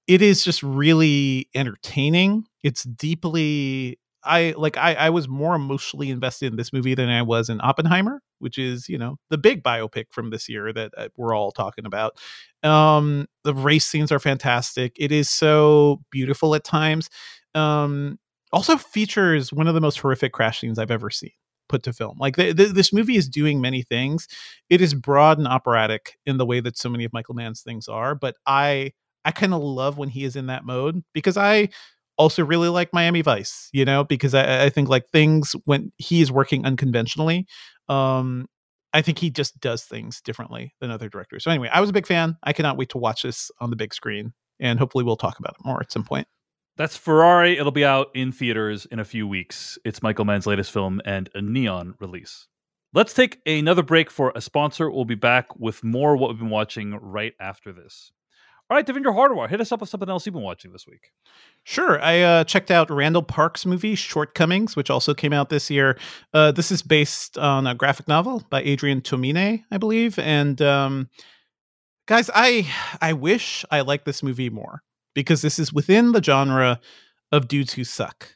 it is just really entertaining. It's deeply i like i i was more emotionally invested in this movie than i was in oppenheimer which is you know the big biopic from this year that uh, we're all talking about. Um the race scenes are fantastic. It is so beautiful at times. Um also features one of the most horrific crash scenes i've ever seen put to film. Like th- th- this movie is doing many things. It is broad and operatic in the way that so many of michael mann's things are but i i kind of love when he is in that mode because i also really like miami vice you know because i, I think like things when he is working unconventionally um I think he just does things differently than other directors. So anyway, I was a big fan. I cannot wait to watch this on the big screen, and hopefully we'll talk about it more at some point. That's Ferrari. It'll be out in theaters in a few weeks. It's Michael Mann's latest film and a neon release. Let's take another break for a sponsor. We'll be back with more what we've been watching right after this. All right, Devindra Hardawar, hit us up with something else you've been watching this week. Sure. I uh, checked out Randall Park's movie Shortcomings, which also came out this year. Uh, this is based on a graphic novel by Adrian Tomine, I believe. And um, guys, I I wish I liked this movie more because this is within the genre of dudes who suck,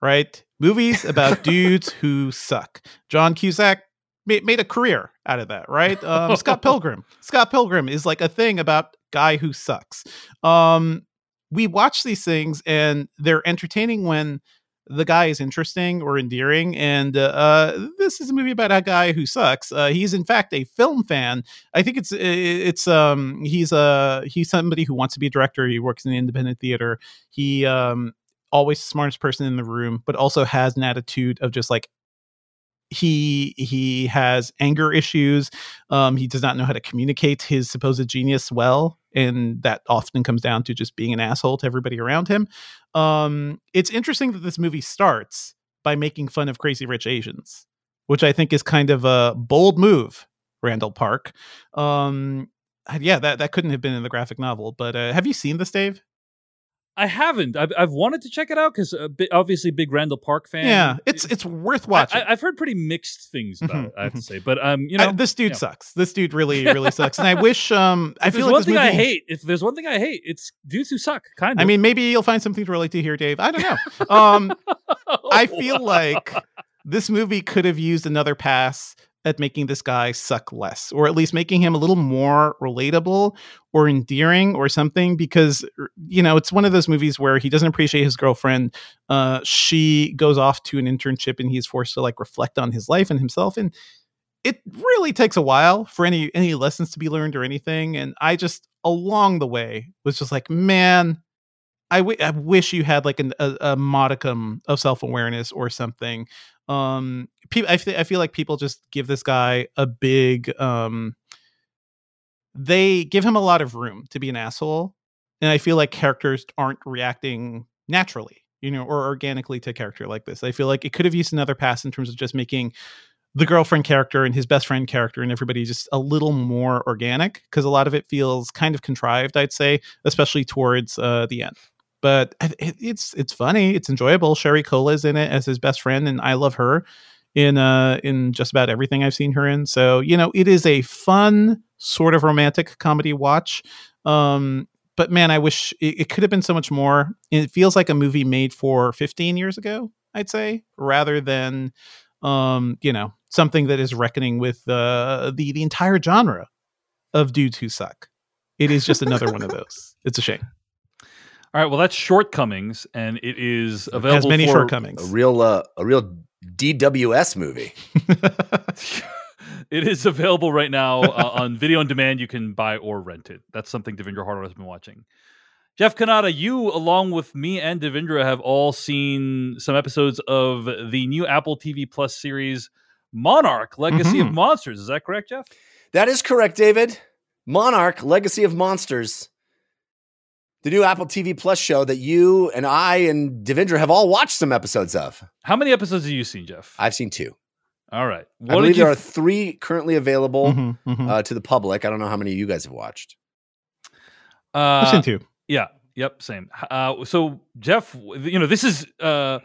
right? Movies about dudes who suck. John Cusack ma- made a career out of that, right? Um, Scott Pilgrim. Scott Pilgrim is like a thing about guy who sucks. Um, we watch these things and they're entertaining when the guy is interesting or endearing. And uh, uh, this is a movie about a guy who sucks. Uh, he's in fact a film fan. I think it's it's um he's a he's somebody who wants to be a director. He works in the independent theater. He um always the smartest person in the room, but also has an attitude of just like he he has anger issues um he does not know how to communicate his supposed genius well and that often comes down to just being an asshole to everybody around him. Um it's interesting that this movie starts by making fun of crazy rich asians which i think is kind of a bold move randall park. Um yeah that that couldn't have been in the graphic novel but uh, have you seen this dave I haven't. I've, I've wanted to check it out because uh, obviously big Randall Park fan. yeah it's it's worth watching I, have heard pretty mixed things about Mhm, it. I have to mhm. say, but um, you know, I- this dude sucks this dude really really sucks and i wish um i if feel there's like one thing movie I hate. If there's one thing I hate, it's dudes who suck. Kind of. I mean, maybe you'll find something to relate to here, Dave. I don't know. Um, I feel like this movie could have used another pass at making this guy suck less, or at least making him a little more relatable or endearing or something. Because er, you know, it's one of those movies where he doesn't appreciate his girlfriend. Uh, she goes off to an internship, and he's forced to like reflect on his life and himself. And it really takes a while for any any lessons to be learned or anything and i just along the way was just like man I, w- I wish you had like an, a, a modicum of self-awareness or something. Um people I, f- I feel like people just give this guy a big um they give him a lot of room to be an asshole and i feel like characters aren't reacting naturally you know or organically to a character like this. I feel like it could have used another pass in terms of just making the girlfriend character and his best friend character and everybody just a little more organic because a lot of it feels kind of contrived i'd say especially towards uh, the end but it, it's it's funny it's enjoyable sherry cola is in it as his best friend and i love her in uh in just about everything i've seen her in so you know it is a fun sort of romantic comedy watch um but man i wish it, it could have been so much more it feels like a movie made for 15 years ago i'd say rather than um you know something that is reckoning with uh, the the entire genre of dudes who suck. It is just another one of those. It's a shame. All right, well, that's shortcomings, and it is available. Has many for, shortcomings. A real, uh, a real DWS movie. it is available right now uh, on video on demand. You can buy or rent it. That's something Devindra Hardawar has been watching. Jeff Cannata, you, along with me and Devindra, have all seen some episodes of the new Apple TV Plus series Monarch Legacy Mhm. of Monsters. Is that correct, Jeff? That is correct, David. Monarch Legacy of Monsters. The new Apple TV Plus show that you and I and Devindra have all watched some episodes of. How many episodes have you seen, Jeff? I've seen two. all right. I believe did you? there are three currently available Mhm, mhm. uh, to the public. I don't know how many of you guys have watched. I've uh, seen two. Yeah. Yep. Same. Uh, so Jeff, you know, this is uh,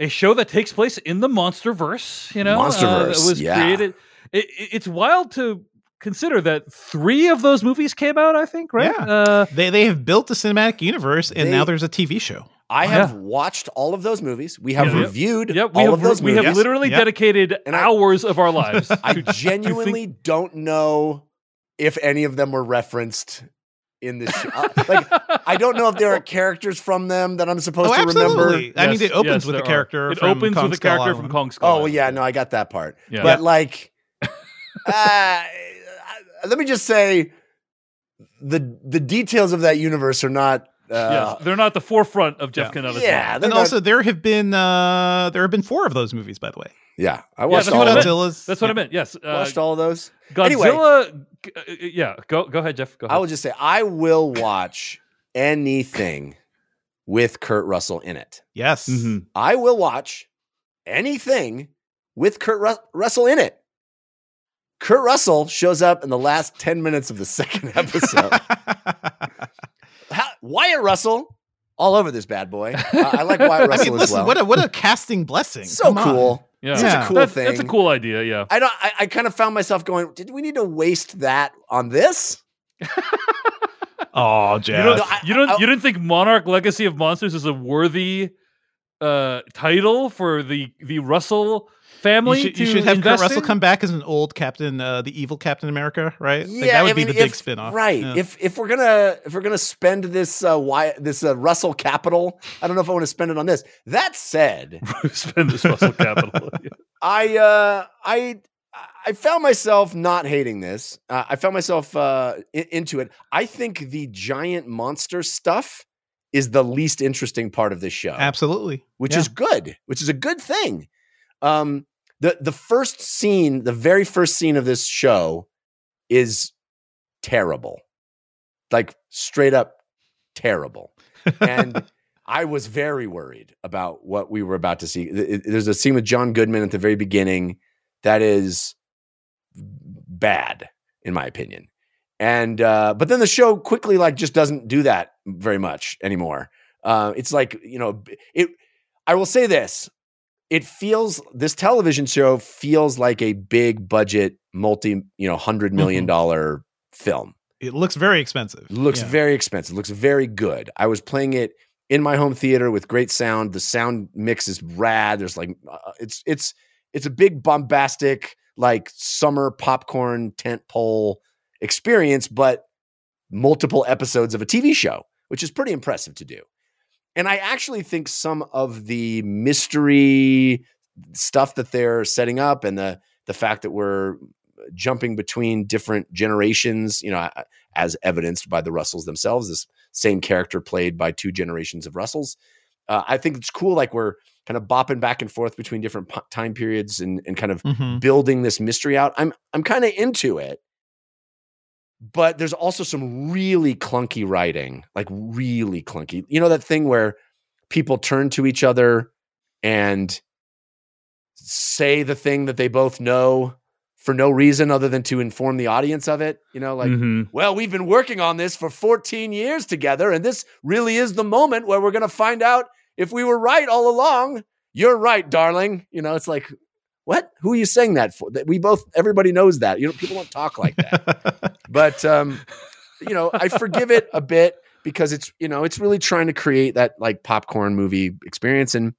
a show that takes place in the MonsterVerse. You know, uh, Monsterverse, that was yeah. created. It, it- it's wild to consider that three of those movies came out. I think, right? Yeah. Uh, They they have built the cinematic universe, and They- now there's a TV show. I Yeah. have watched all of those movies. We have Yeah, yep. reviewed yep. We all have of those we movies. have literally Yep. dedicated And I- hours of our lives. I to- to genuinely think- don't know if any of them were referenced in this show. Uh, like, I don't know if there are characters from them that I'm supposed Oh, to remember. absolutely. I mean, it opens yes, with a there are. character. It from opens Kong with a character Island. from Kong Skull. Oh, Island. yeah, no, I got that part. Yeah. But like, uh, let me just say, the the details of that universe are not. Uh, yes, they're not the forefront of Jeff Yeah. Canada's Yeah, And not- also, there have been uh there have been four of those movies, by the way. yeah, I Yeah, watched that's all what I meant. Godzilla's. That's what yeah. I meant. Yes, uh, Watched all of those. Anyway. Godzilla. g- uh, yeah, go go ahead, Jeff. Go ahead. I will just say, I will watch anything with Kurt Russell in it. Yes. Mhm. I will watch anything with Kurt Rus- Russell in it. Kurt Russell shows up in the last 10 minutes of the second episode. How, Wyatt Russell, all over this bad boy. Uh, I like Wyatt I Russell mean, as listen, well. what a what a casting blessing. so Come on. cool. Yeah, Such a cool That's, thing. that's a cool idea. Yeah. I don't. I, I kind of found myself going. Did we need to waste that on this? Oh, You Jeff. don't. No, I- you don't. I- you didn't think Monarch: Legacy of Monsters is a worthy uh, title for the the Russell family? you should, to you should have Kurt invest Russell in? come back as an old Captain, uh, the evil Captain America, right? Like, Yeah, that would I be the big if- spin-off. right? Yeah. If if we're gonna if we're gonna spend this uh, Wyatt, this uh, Russell capital, I don't know if I want to spend it on this. That said, Spend this Russell capital. I uh I I found myself not hating this. Uh, I found myself uh i- into it. I think the giant monster stuff is the least interesting part of this show, Absolutely. which Yeah. is good, which is a good thing. Um the the first scene, the very first scene of this show is terrible. Like straight up terrible. And I was very worried about what we were about to see. There's a scene with John Goodman at the very beginning that is bad, in my opinion. And uh, but then the show quickly like just doesn't do that very much anymore. Uh, it's like you know it. I will say this: it feels this television show feels like a big budget, multi you know hundred million dollar film. It looks very expensive. looks Yeah. very expensive looks very good. I was playing it in my home theater with great sound. The sound mix is rad. There's like uh, it's it's it's a big bombastic like summer popcorn tent pole experience but multiple episodes of a tv show which is pretty impressive to do and i actually think some of the mystery stuff that they're setting up and the the fact that we're jumping between different generations, you know, as evidenced by the Russells themselves, this same character played by two generations of Russells. Uh, I think it's cool. Like we're kind of bopping back and forth between different p- time periods and, and kind of Mhm. building this mystery out. I'm I'm kind of into it, but there's also some really clunky writing, like really clunky. You know that thing where people turn to each other and say the thing that they both know for no reason other than to inform the audience of it. You know, like Mhm. well, we've been working on this for 14 years together, and this really is the moment where we're going to find out if we were right all along. You're right, darling. You know, it's like, what? Who are you saying that for? That we both, everybody knows that. You know, people don't talk like that. but um, you know, I forgive it a bit because it's you know, it's really trying to create that like popcorn movie experience, and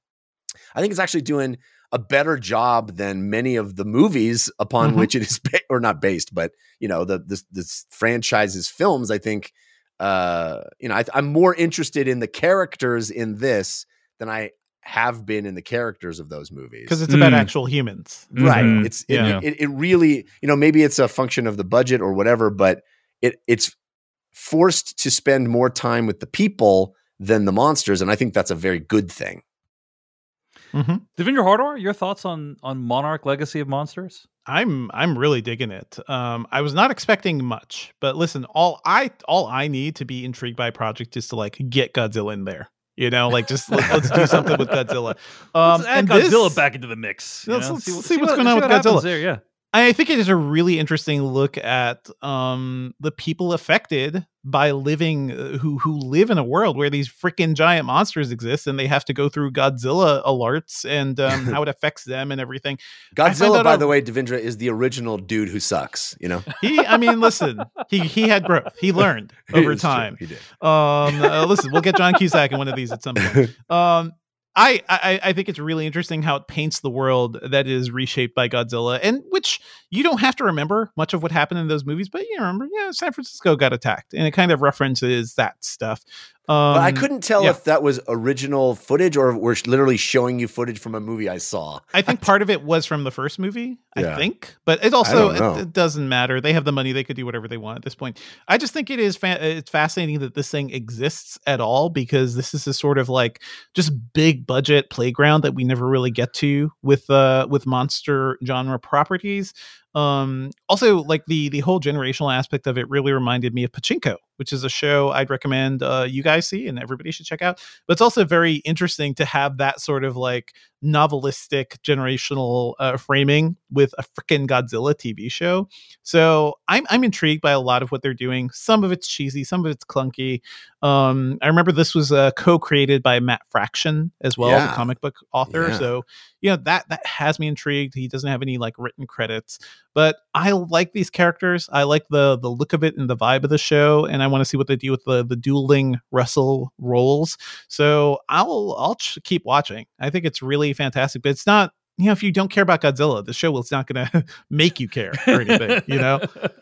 I think it's actually doing a better job than many of the movies upon Mhm. which it is ba- or not based, but you know the this, this franchise's films. I think uh, you know I, I'm more interested in the characters in this than I have been in the characters of those movies. because it's about Mm. actual humans. right, Mhm. it's it, Yeah. it, it really you know maybe it's a function of the budget or whatever, but it it's forced to spend more time with the people than the monsters, and I think that's a very good thing. mm-hmm. Devindra Hardawar, your thoughts on on Monarch Legacy of Monsters? I'm I'm really digging it. Um, I was not expecting much, but listen, all I all I need to be intrigued by a project is to like get Godzilla in there. You know, like just let, us do something with Godzilla. Um, let's add and Godzilla this- back into the mix. Let's- let's what- see what's what- going on with Godzilla. There, yeah. I think it is a really interesting look at um, the people affected by living uh, who who live in a world where these freaking giant monsters exist and they have to go through Godzilla alerts and um, how it affects them and everything. Godzilla, by a- the way, Devindra is the original dude who sucks. You know, He, I mean, listen, he he had growth. He learned over It's true, time. He did. Um, uh, listen, we'll get John Cusack in one of these at some point. Um, I, I I think it's really interesting how it paints the world that is reshaped by Godzilla, and which you don't have to remember much of what happened in those movies, but you remember, yeah, San Francisco got attacked, and it kind of references that stuff. Um, But I couldn't tell yeah. if that was original footage or if we're literally showing you footage from a movie I saw. I think part of it was from the first movie. Yeah. I think, but it also it, it doesn't matter. They have the money; they could do whatever they want at this point. I just think it is fa- it's fascinating that this thing exists at all because this is a sort of like just big budget playground that we never really get to with uh with monster genre properties. Um, also, like the the whole generational aspect of it really reminded me of Pachinko, which is a show I'd recommend uh, you guys see and everybody should check out. But it's also very interesting to have that sort of like novelistic generational uh, framing with a freaking Godzilla TV show. So I'm I'm intrigued by a lot of what they're doing. Some of it's cheesy, some of it's clunky. Um, I remember this was uh, co-created by Matt Fraction as well, Yeah. the comic book author. Yeah. So you know that that has me intrigued. He doesn't have any like written credits, but I like these characters. I like the the look of it and the vibe of the show, and I want to see what they do with the the dueling Russell roles. So I'll I'll ch- keep watching. I think it's really fantastic, but it's not. You know, if you don't care about Godzilla, the show is not going to make you care or anything. You know,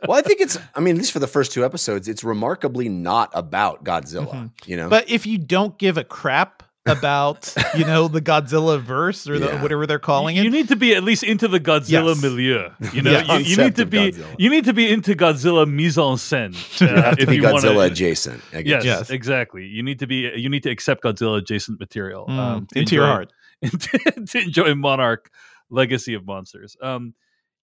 Well, I think it's. I mean, at least for the first two episodes, it's remarkably not about Godzilla. Mhm. You know, but if you don't give a crap about you know the Godzilla verse or the, Yeah. whatever they're calling you it, you need to be at least into the Godzilla Yes. milieu. You know, Yeah, you, you need to be Godzilla. you need to be into Godzilla mise en scène. you have to if be you Godzilla wanna, adjacent. I Yes, guess. Yes. exactly. You need to be you need to accept Godzilla adjacent material Mm, um, to into your enjoy- to enjoy Monarch Legacy of Monsters. Um,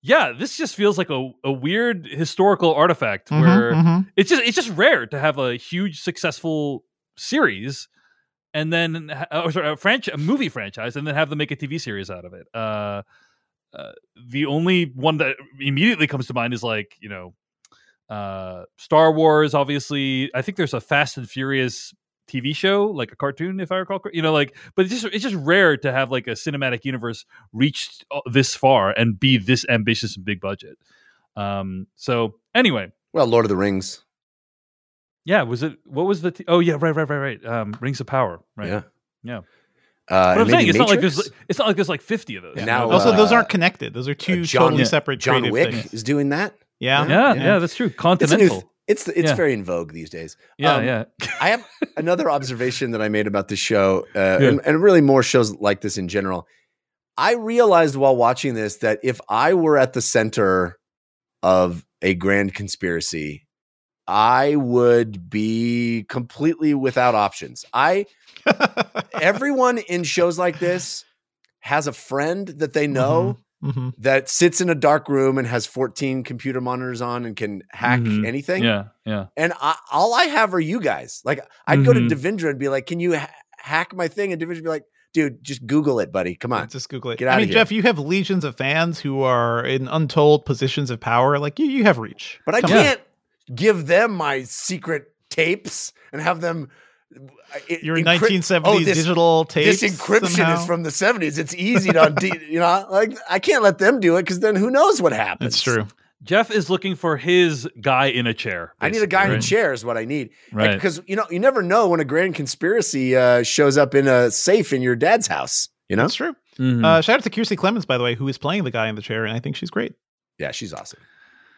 yeah, this just feels like a, a weird historical artifact Mhm, where mhm. it's just it's just rare to have a huge successful series and then ha- oh, sorry, a, franchise, a movie franchise and then have them make a TV series out of it. Uh, uh, the only one that immediately comes to mind is like you know uh, Star Wars. Obviously, I think there's a Fast and Furious TV show, like a cartoon, if I recall. You know, like, but it's just it's just rare to have like a cinematic universe reach uh, this far and be this ambitious and big budget. Um. So anyway, Well, Lord of the Rings. yeah. Was it what was the? T- oh yeah, right, right, right, right. Um, Rings of Power. Right. Yeah. Yeah. Uh, But I'm saying maybe it's not like there's it's not like there's like 50 of those. And you now, know? also, those uh, aren't connected. Those are two John- totally separate. John Wick things. is doing that. Yeah, yeah, yeah. yeah, that's true. It's a new. It's it's Yeah. very in vogue these days. yeah, um, yeah. I have another observation that I made about the show, uh, and, and really more shows like this in general. I realized while watching this that if I were at the center of a grand conspiracy, I would be completely without options. I everyone in shows like this has a friend that they know hmm that sits in a dark room and has 14 computer monitors on and can hack Mhm. anything. Yeah, yeah. And I, all I have are you guys. Like I'd go to Mhm. Devindra and be like, "Can you ha- hack my thing?" And Devindra would be like, "Dude, just Google it, buddy. Come on." Just Google it. Get out I outta mean, here. Jeff, you have legions of fans who are in untold positions of power. Like you, you have reach. But I Come on. can't give them my secret tapes and have them. Uh, i- Your encrypt- 1970s Oh, this- digital tapes. This encryption somehow. is from the 70s. It's easy to, de- you know, like I can't let them do it because then who knows what happens. It's true. Jeff is looking for his guy in a chair. I need a guy in a chair is what I need. Right. Because you know, you never know when a grand conspiracy uh, shows up in a safe in your dad's house. You know? That's true. Mhm. Uh, shout out to Kiersey Clemons, by the way, who is playing the guy in the chair, and I think she's great. Yeah, she's awesome.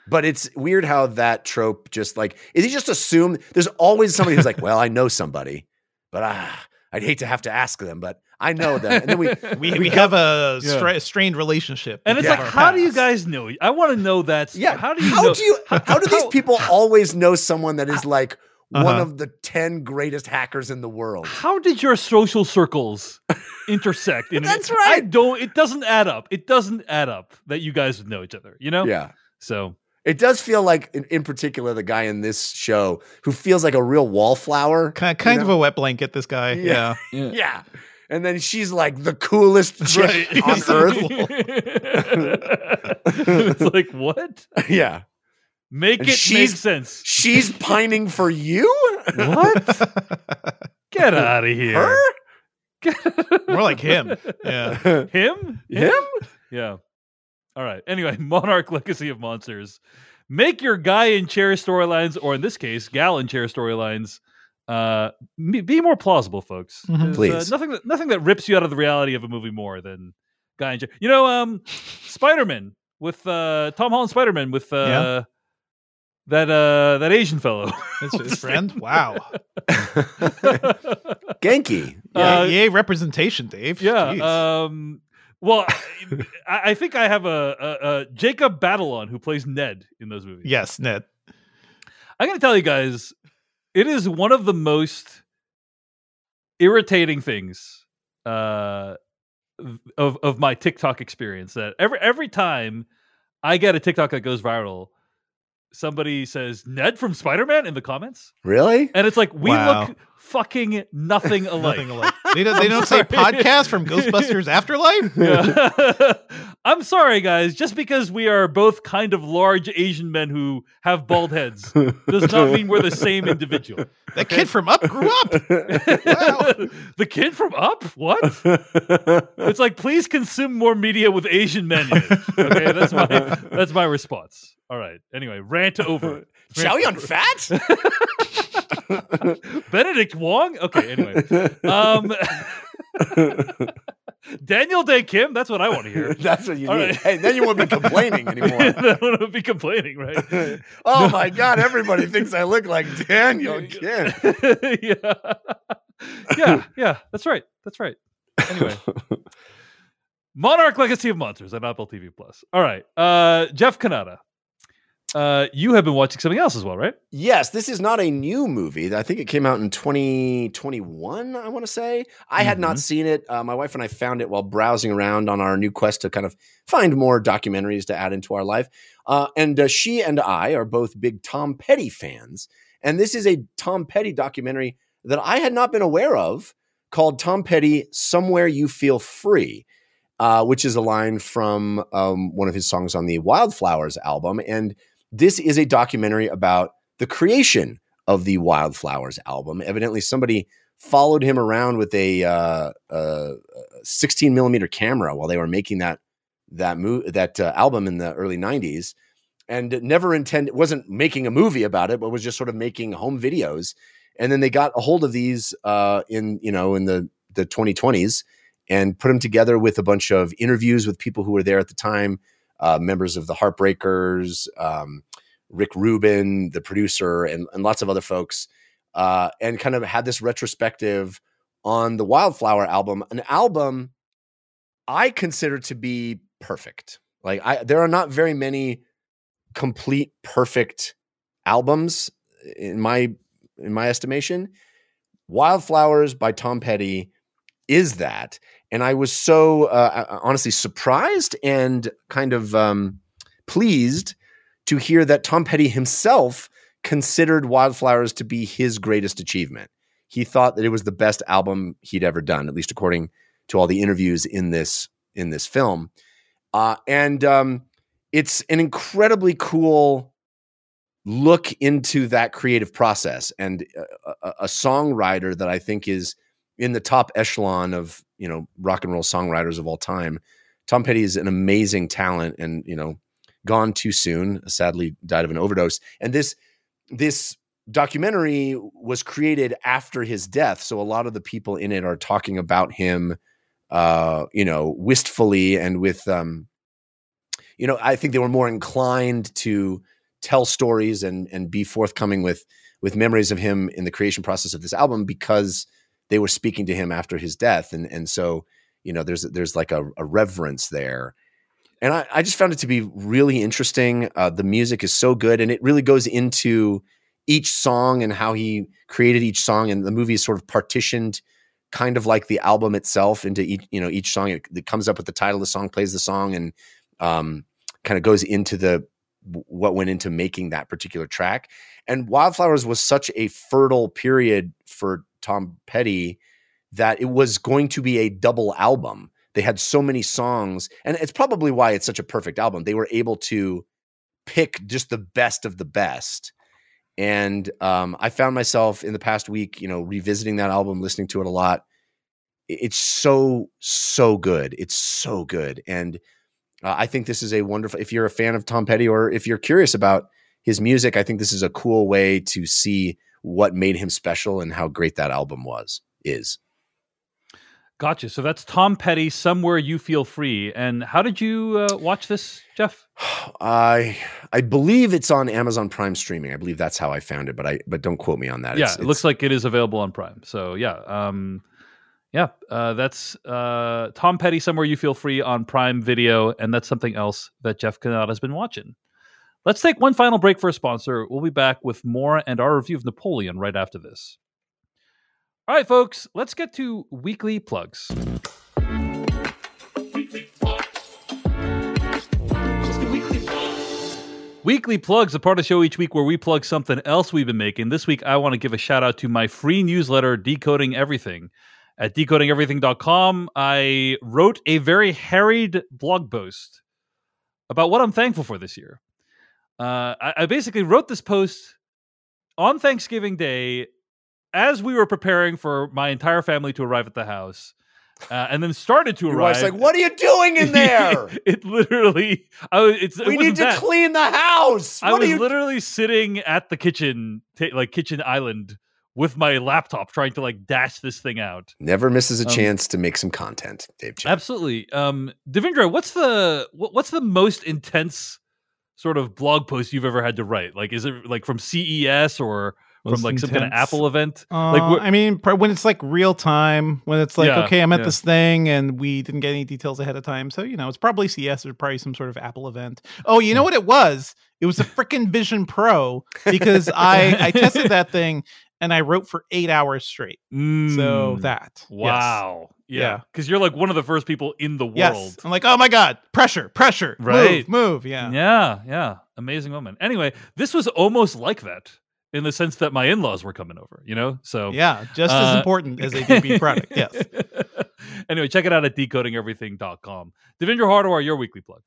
But it's weird how that trope just like is he just assume there's always somebody who's like, well, I know somebody, but ah, I'd hate to have to ask them, but I know them. And then we We, we, have a Yeah. strained relationship. and it's Yeah. like, with how do you guys know? I want to know that. stuff. yeah. How do you how know? do you how do these people always know someone that is like one Uh-huh. of the 10 greatest hackers in the world? How did your social circles intersect? In That's I right. don't. It doesn't add up. It doesn't add up that you guys would know each other. You know. Yeah. So It does feel like, in, in particular, the guy in this show who feels like a real wallflower. kind, kind you of a wet blanket? This guy, Yeah. yeah. Yeah. And then she's like the coolest chick Right. on earth. it's like what? yeah. Make And it make she's- sense. She's pining for you? What? Get out of here. Her? More like him. Yeah. Him? Him? Yeah. All right. Anyway, Monarch Legacy of Monsters. Make your guy in chair storylines, or in this case, gal in chair storylines, uh, be more plausible, folks. Mhm. 'Cause, uh, Please. nothing that nothing that rips you out of the reality of a movie more than guy in chair. You know, um, Spider Man with uh, Tom Holland Spider Man with uh, Yeah. that uh, that Asian fellow. His, his friend. Wow. Genki. Uh, Yeah, yay representation, Dave. Yeah. Jeez. Um, well, I, I think I have a, a, a Jacob Batalon who plays Ned in those movies. yes, Ned. I'm going to tell you guys, it is one of the most irritating things uh, of of my TikTok experience. That every every time I get a TikTok that goes viral, somebody says Ned from Spider Man in the comments, Really? and it's like we Wow. look fucking nothing alike. Nothing alike. They don't, they don't say podcast from Ghostbusters Afterlife. Yeah. I'm sorry, guys. Just because we are both kind of large Asian men who have bald heads does not mean we're the same individual. That kid from Up grew up. the kid from Up? What? It's like, please consume more media with Asian men. In it. Okay, that's my that's my response. All right. Anyway, rant over. Chow Yun Fat? Benedict Wong. Okay. Anyway, um, Daniel Dae Kim. That's what I want to hear. That's what you All need. right. Hey, then you won't be complaining anymore. then I won't be complaining, right? oh my God, everybody thinks I look like Daniel Kim. yeah. yeah, yeah, that's right. That's right. Anyway. Monarch Legacy of Monsters on Apple TV Plus. All right. Uh Jeff Cannata. Uh you have been watching something else as well, right? Yes, this is not a new movie. I think it came out in 2021, I want to say. I had not Mhm. seen it. Uh, my wife and I found it while browsing around on our new quest to kind of find more documentaries to add into our life. Uh, and uh, she and I are both big Tom Petty fans. And this is a Tom Petty documentary that I had not been aware of called Tom Petty Somewhere You Feel Free. Uh, which is a line from um, one of his songs on the Wildflowers album. And this is a documentary about the creation of the Wildflowers album. Evidently, somebody followed him around with a, uh, uh, 16 millimeter camera while they were making that that mo- that uh, album in the early 90s, and never intended wasn't making a movie about it, but was just sort of making home videos. And then they got a hold of these uh, in you know in the the 2020s and put them together with a bunch of interviews with people who were there at the time, uh, members of the Heartbreakers, um, Rick Rubin, the producer, and, and lots of other folks, uh, and kind of had this retrospective on the Wildflower album, an album I consider to be perfect. Like I there are not very many complete perfect albums in my in my estimation. Wildflowers by Tom Petty is that. And I was so uh, honestly surprised and kind of um, pleased to hear that Tom Petty himself considered Wildflowers to be his greatest achievement. He thought that it was the best album he'd ever done, at least according to all the interviews in this in this film. Uh, and um, it's an incredibly cool look into that creative process and a, a, a, songwriter that I think is in the top echelon of you know rock and roll songwriters of all time. Tom Petty is an amazing talent, and you know, gone too soon. Sadly, died of an overdose. And this this documentary was created after his death, so a lot of the people in it are talking about him, uh, you know, wistfully and with, um, you know, I think they were more inclined to tell stories and and be forthcoming with with memories of him in the creation process of this album because they were speaking to him after his death and and so you know there's there's like a, a reverence there and I, I, just found it to be really interesting uh, the music is so good and it really goes into each song and how he created each song and the movie is sort of partitioned kind of like the album itself into each you know each song it, it comes up with the title of the song plays the song and um, kind of goes into the what went into making that particular track. And Wildflowers was such a fertile period for Tom Petty that it was going to be a double album. They had so many songs, and it's probably why it's such a perfect album. They were able to pick just the best of the best. And um, I found myself in the past week, you know, revisiting that album, listening to it a lot. It's so, so good. It's so good. And uh, I think this is a wonderful. If you're a fan of Tom Petty, or if you're curious about his music, I think this is a cool way to see what made him special and how great that album was is. Gotcha. So that's Tom Petty. Somewhere you feel free. And how did you uh, watch this, Jeff? I I believe it's on Amazon Prime streaming. I believe that's how I found it, but I but don't quote me on that. Yeah, it's, it looks like it is available on Prime. So yeah, um, yeah, uh, that's uh, Tom Petty. Somewhere you feel free on Prime Video, and that's something else that Jeff Cannata has been watching. Let's take one final break for a sponsor. We'll be back with more and our review of Napoleon right after this. All right, folks, let's get to weekly plugs. Weekly plugs, a part of the show each week where we plug something else we've been making. This week, I want to give a shout out to my free newsletter, Decoding Everything at decodingeverything.com, I wrote a very harried blog post about what I'm thankful for this year. Uh, I, I basically wrote this post on Thanksgiving Day as we were preparing for my entire family to arrive at the house. Uh, and then started to Your arrive. Wife's like, "What are you doing in there?" it literally, I was, it's, we it need to that. clean the house. I What are was you? literally sitting at the kitchen, ta- like kitchen island, with my laptop, trying to like dash this thing out. Never misses a Um, chance to make some content, Dave. Chen. Absolutely. Um, Devindra, what's the what, what's the most intense sort of blog post you've ever had to write? Like, is it like from CES or from like some kind of? Apple event? Uh, like, wh- I mean, when it's like real time, when it's like, Yeah, okay, I'm at yeah. this thing and we didn't get any details ahead of time. So, you know, it's probably CES or probably some sort of Apple event. Oh, you know what it was? It was a freaking Vision Pro because I, I tested that thing and I wrote for eight hours straight. So Mm, that. yes. wow, yeah, Yeah. because you're like one of the first people in the world. Yes. I'm like, oh my God, pressure, pressure. Right. Move, move. Yeah. yeah, yeah. Amazing moment. Anyway, this was almost like that in the sense that my in-laws were coming over. You know, so Yeah. Just Uh, as important as a DB product. Yes. anyway, check it out at decodingeverything.com. Devindra Hardawar, your weekly plug.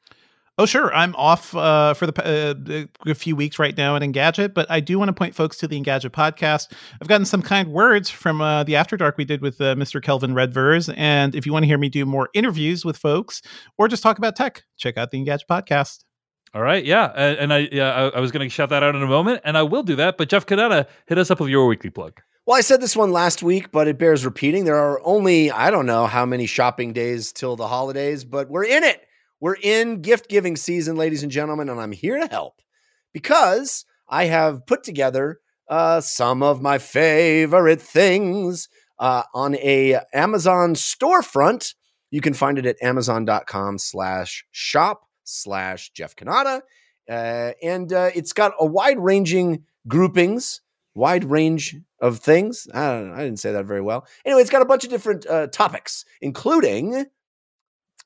Oh, sure. I'm off uh, for the uh, a few weeks right now at Engadget, but I do want to point folks to the Engadget podcast. I've gotten some kind words from uh, the After Dark we did with uh, Mr. Kelvin Redvers, and if you want to hear me do more interviews with folks or just talk about tech, check out the Engadget podcast. All right, yeah, and, and I yeah I, I was going to shout that out in a moment, and I will do that. But Jeff Cannata, hit us up with your weekly plug. Well, I said this one last week, but it bears repeating. There are only, I don't know how many shopping days till the holidays, but we're in it. We're in gift giving season, ladies and gentlemen, and I'm here to help because I have put together uh, some of my favorite things uh, on a Amazon storefront You can find it at amazon.com slash shop slash Jeff Cannata. Uh, and uh, it's got a wide ranging groupings, wide range of things. I. I didn't say that very well. Anyway, it's got a bunch of different uh, topics, including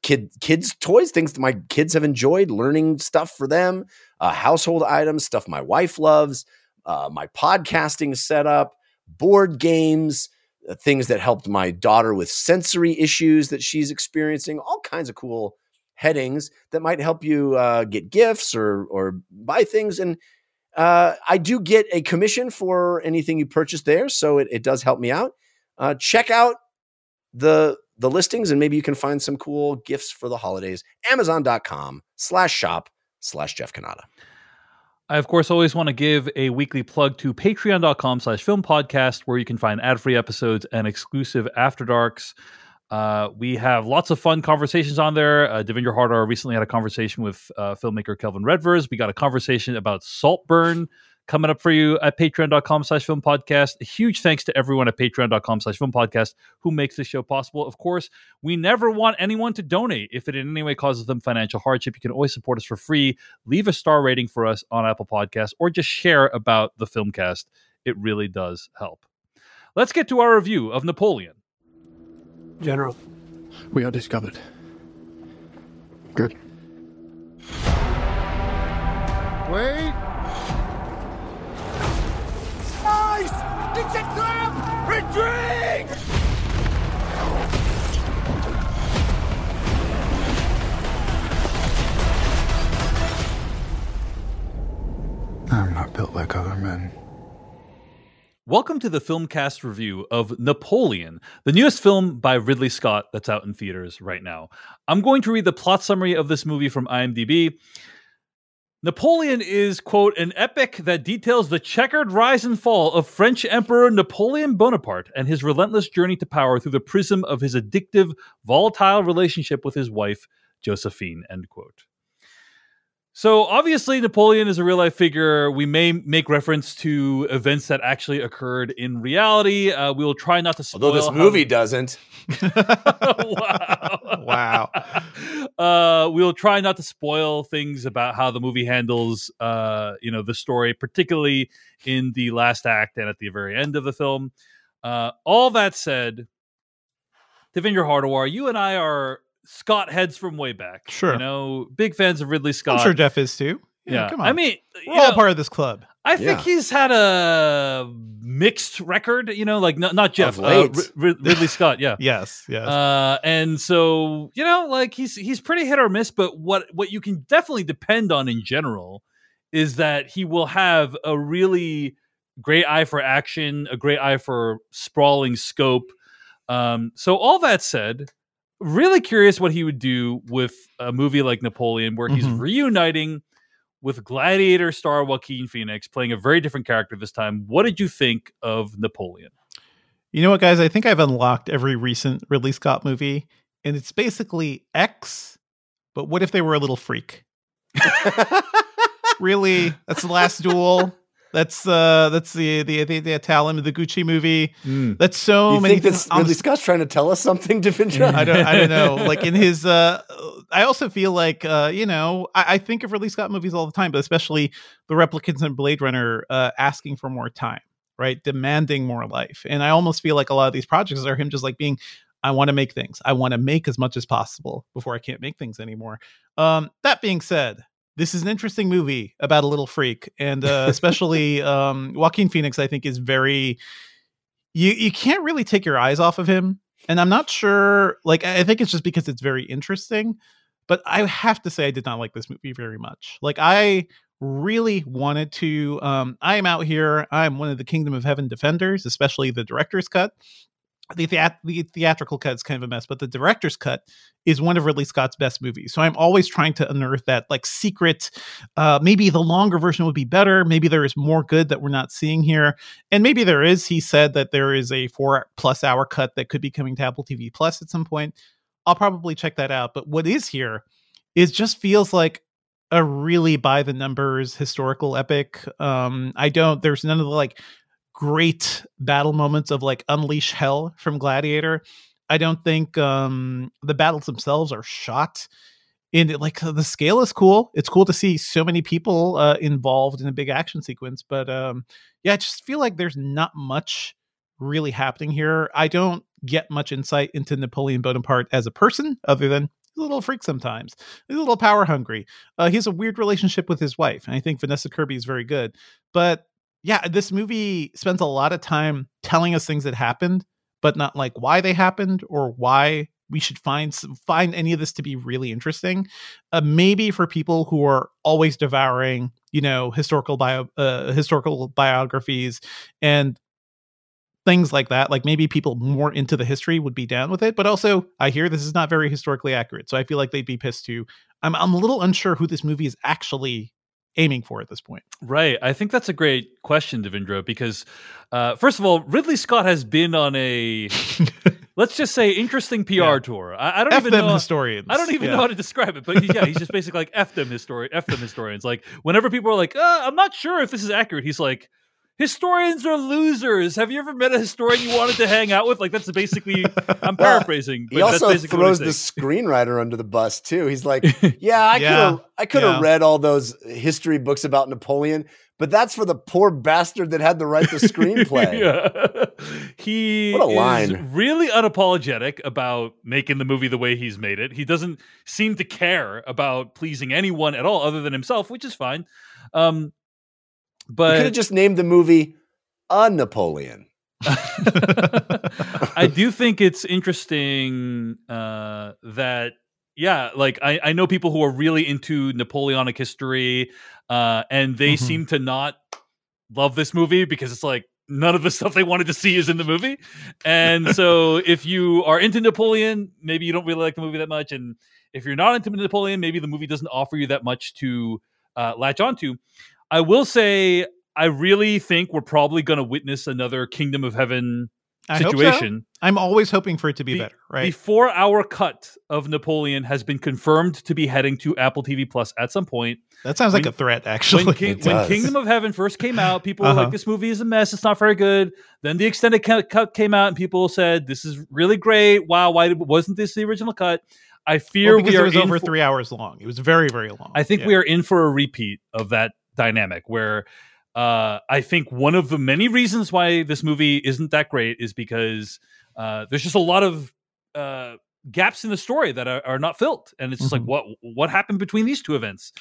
kid kids toys, things that my kids have enjoyed, learning stuff for them, uh, household items, stuff my wife loves, uh, my podcasting setup, board games, uh, things that helped my daughter with sensory issues that she's experiencing, all kinds of cool headings that might help you uh, get gifts or or buy things. And uh, I do get a commission for anything you purchase there, so it, it does help me out. Uh, check out the the listings and maybe you can find some cool gifts for the holidays. Amazon.com slash shop slash Jeff Cannata. I, of course, always want to give a weekly plug to patreon.com slash film podcast, where you can find ad free episodes and exclusive after darks. Uh, we have lots of fun conversations on there. Uh, Devindra Hardawar recently had a conversation with uh, filmmaker Kelvin Redvers. We got a conversation about Saltburn coming up for you at patreon.com slash film podcast. Huge thanks to everyone at patreon.com slash film podcast who makes this show possible. Of course, we never want anyone to donate if it in any way causes them financial hardship. You can always support us for free. Leave a star rating for us on Apple Podcasts or just share about the filmcast. It really does help. Let's get to our review of Napoleon. General. We are discovered. Good. Wait! Trap! Retreat! I'm not built like other men. Welcome to the Filmcast review of Napoleon, the newest film by Ridley Scott that's out in theaters right now. I'm going to read the plot summary of this movie from IMDb. Napoleon is, quote, an epic that details the checkered rise and fall of French Emperor Napoleon Bonaparte and his relentless journey to power through the prism of his addictive, volatile relationship with his wife, Josephine, end quote. So obviously, Napoleon is a real life figure. We may make reference to events that actually occurred in reality. Uh, we will try not to spoil. Although this how- movie doesn't. wow. Wow. Uh, we'll try not to spoil things about how the movie handles, uh, you know, the story, particularly in the last act and at the very end of the film. Uh, all that said, Devindra Hardawar, you and I are Scott heads from way back. Sure. You know, big fans of Ridley Scott. I'm sure Jeff is too. Yeah. come on. I mean, we're you all know, part of this club. I think Yeah. he's had a mixed record, you know, like not, not Jeff, Of uh, late. Ri- Ri- Ridley Scott. Yeah. Yes, yes. Uh, and so you know, like he's he's pretty hit or miss. But what what you can definitely depend on in general is that he will have a really great eye for action, a great eye for sprawling scope. Um, so all that said, really curious what he would do with a movie like Napoleon, where he's Mhm. reuniting with Gladiator star Joaquin Phoenix, playing a very different character this time. What did you think of Napoleon? You know what, guys? I think I've unlocked every recent Ridley Scott movie, and it's basically X. But what if they were a little freak? really, that's the last duel. That's uh, that's the the the, the Italian, the Gucci movie. That's so you many. think I'm- Ridley Scott's trying to tell us something, Devindra? I don't I don't know. Like in his uh I also feel like uh, you know, I, I think of Ridley Scott movies all the time, but especially the replicants and Blade Runner uh asking for more time, right? Demanding more life. And I almost feel like a lot of these projects are him just like being I want to make things. I want to make as much as possible before I can't make things anymore. Um, that being said, this is an interesting movie about a little freak, and uh, especially um, Joaquin Phoenix. I think is very. You you can't really take your eyes off of him, and I'm not sure. Like I think it's just because it's very interesting, but I have to say I did not like this movie very much. Like I really wanted to. Um, I am out here. I'm one of the Kingdom of Heaven defenders, especially the director's cut the, the theatrical cut is kind of a mess, but the director's cut is one of Ridley Scott's best movies. So I'm always trying to unearth that like secret. Uh, maybe the longer version would be better. Maybe there is more good that we're not seeing here, and maybe there is. He said that there is a four plus hour cut that could be coming to Apple TV Plus at some point. I'll probably check that out. But what is here is just feels like a really by the numbers historical epic. Um, I don't. There's none of the like great battle moments of like unleash hell from gladiator I don't think um, the battles themselves are shot. And it, like the scale is cool. It's cool to see so many people uh, involved in a big action sequence. But um, yeah, I just feel like there's not much really happening here. I don't get much insight into Napoleon Bonaparte as a person, other than a little freak sometimes. He's a little power hungry. Uh, he has a weird relationship with his wife, and I think Vanessa Kirby is very good. But yeah, this movie spends a lot of time telling us things that happened, but not like why they happened or why we should find some, find any of this to be really interesting. Uh, maybe for people who are always devouring, you know, historical bio uh, historical biographies and things like that. Like maybe people more into the history would be down with it. But also, I hear this is not very historically accurate, so I feel like they'd be pissed too. I'm I'm a little unsure who this movie is actually aiming for at this point. Right. I think that's a great question, Devindra, because uh, first of all, Ridley Scott has been on a let's just say interesting PR Yeah. tour. I, I don't F even them know. historians. I don't even Yeah. know how to describe it, but he- yeah, he's just basically like f them historian, f them historians. Like whenever people are like, uh, "I'm not sure if this is accurate," he's like, "Historians are losers." Have you ever met a historian you wanted to hang out with? Like that's basically. I'm Well, paraphrasing. He also throws the screenwriter under the bus too. He's like, "Yeah, I could Yeah, have, I could have yeah. read all those history books about Napoleon, but that's for the poor bastard that had to write the screenplay." yeah. He What a is line. really unapologetic about making the movie the way he's made it. He doesn't seem to care about pleasing anyone at all other than himself, which is fine. Um, You could but have just named the movie "A Napoleon." I do think it's interesting uh, that yeah, like I, I know people who are really into Napoleonic history, uh, and they Mhm. seem to not love this movie because it's like none of the stuff they wanted to see is in the movie. And so if you are into Napoleon, maybe you don't really like the movie that much, and if you're not into Napoleon, maybe the movie doesn't offer you that much to uh, latch onto. I will say, I really think we're probably going to witness another Kingdom of Heaven I hope so. situation. I'm always hoping for it to be The- better, The right? four hour cut of Napoleon has been confirmed to be heading to Apple TV Plus at some point. that sounds like a threat, actually. When, King, when. Kingdom of Heaven first came out, people were Uh-huh. like, this movie is a mess. It's not very good. Then the extended cut came out, and people said, this is really great. Wow, why wasn't this the original cut? I fear Well, because we it are was in over for- three hours long. It was very, very long. I think Yeah. we are in for a repeat of that dynamic where uh, I think one of the many reasons why this movie isn't that great is because uh, there's just a lot of uh, gaps in the story that are, are not filled, and it's just Mhm. like what what happened between these two events.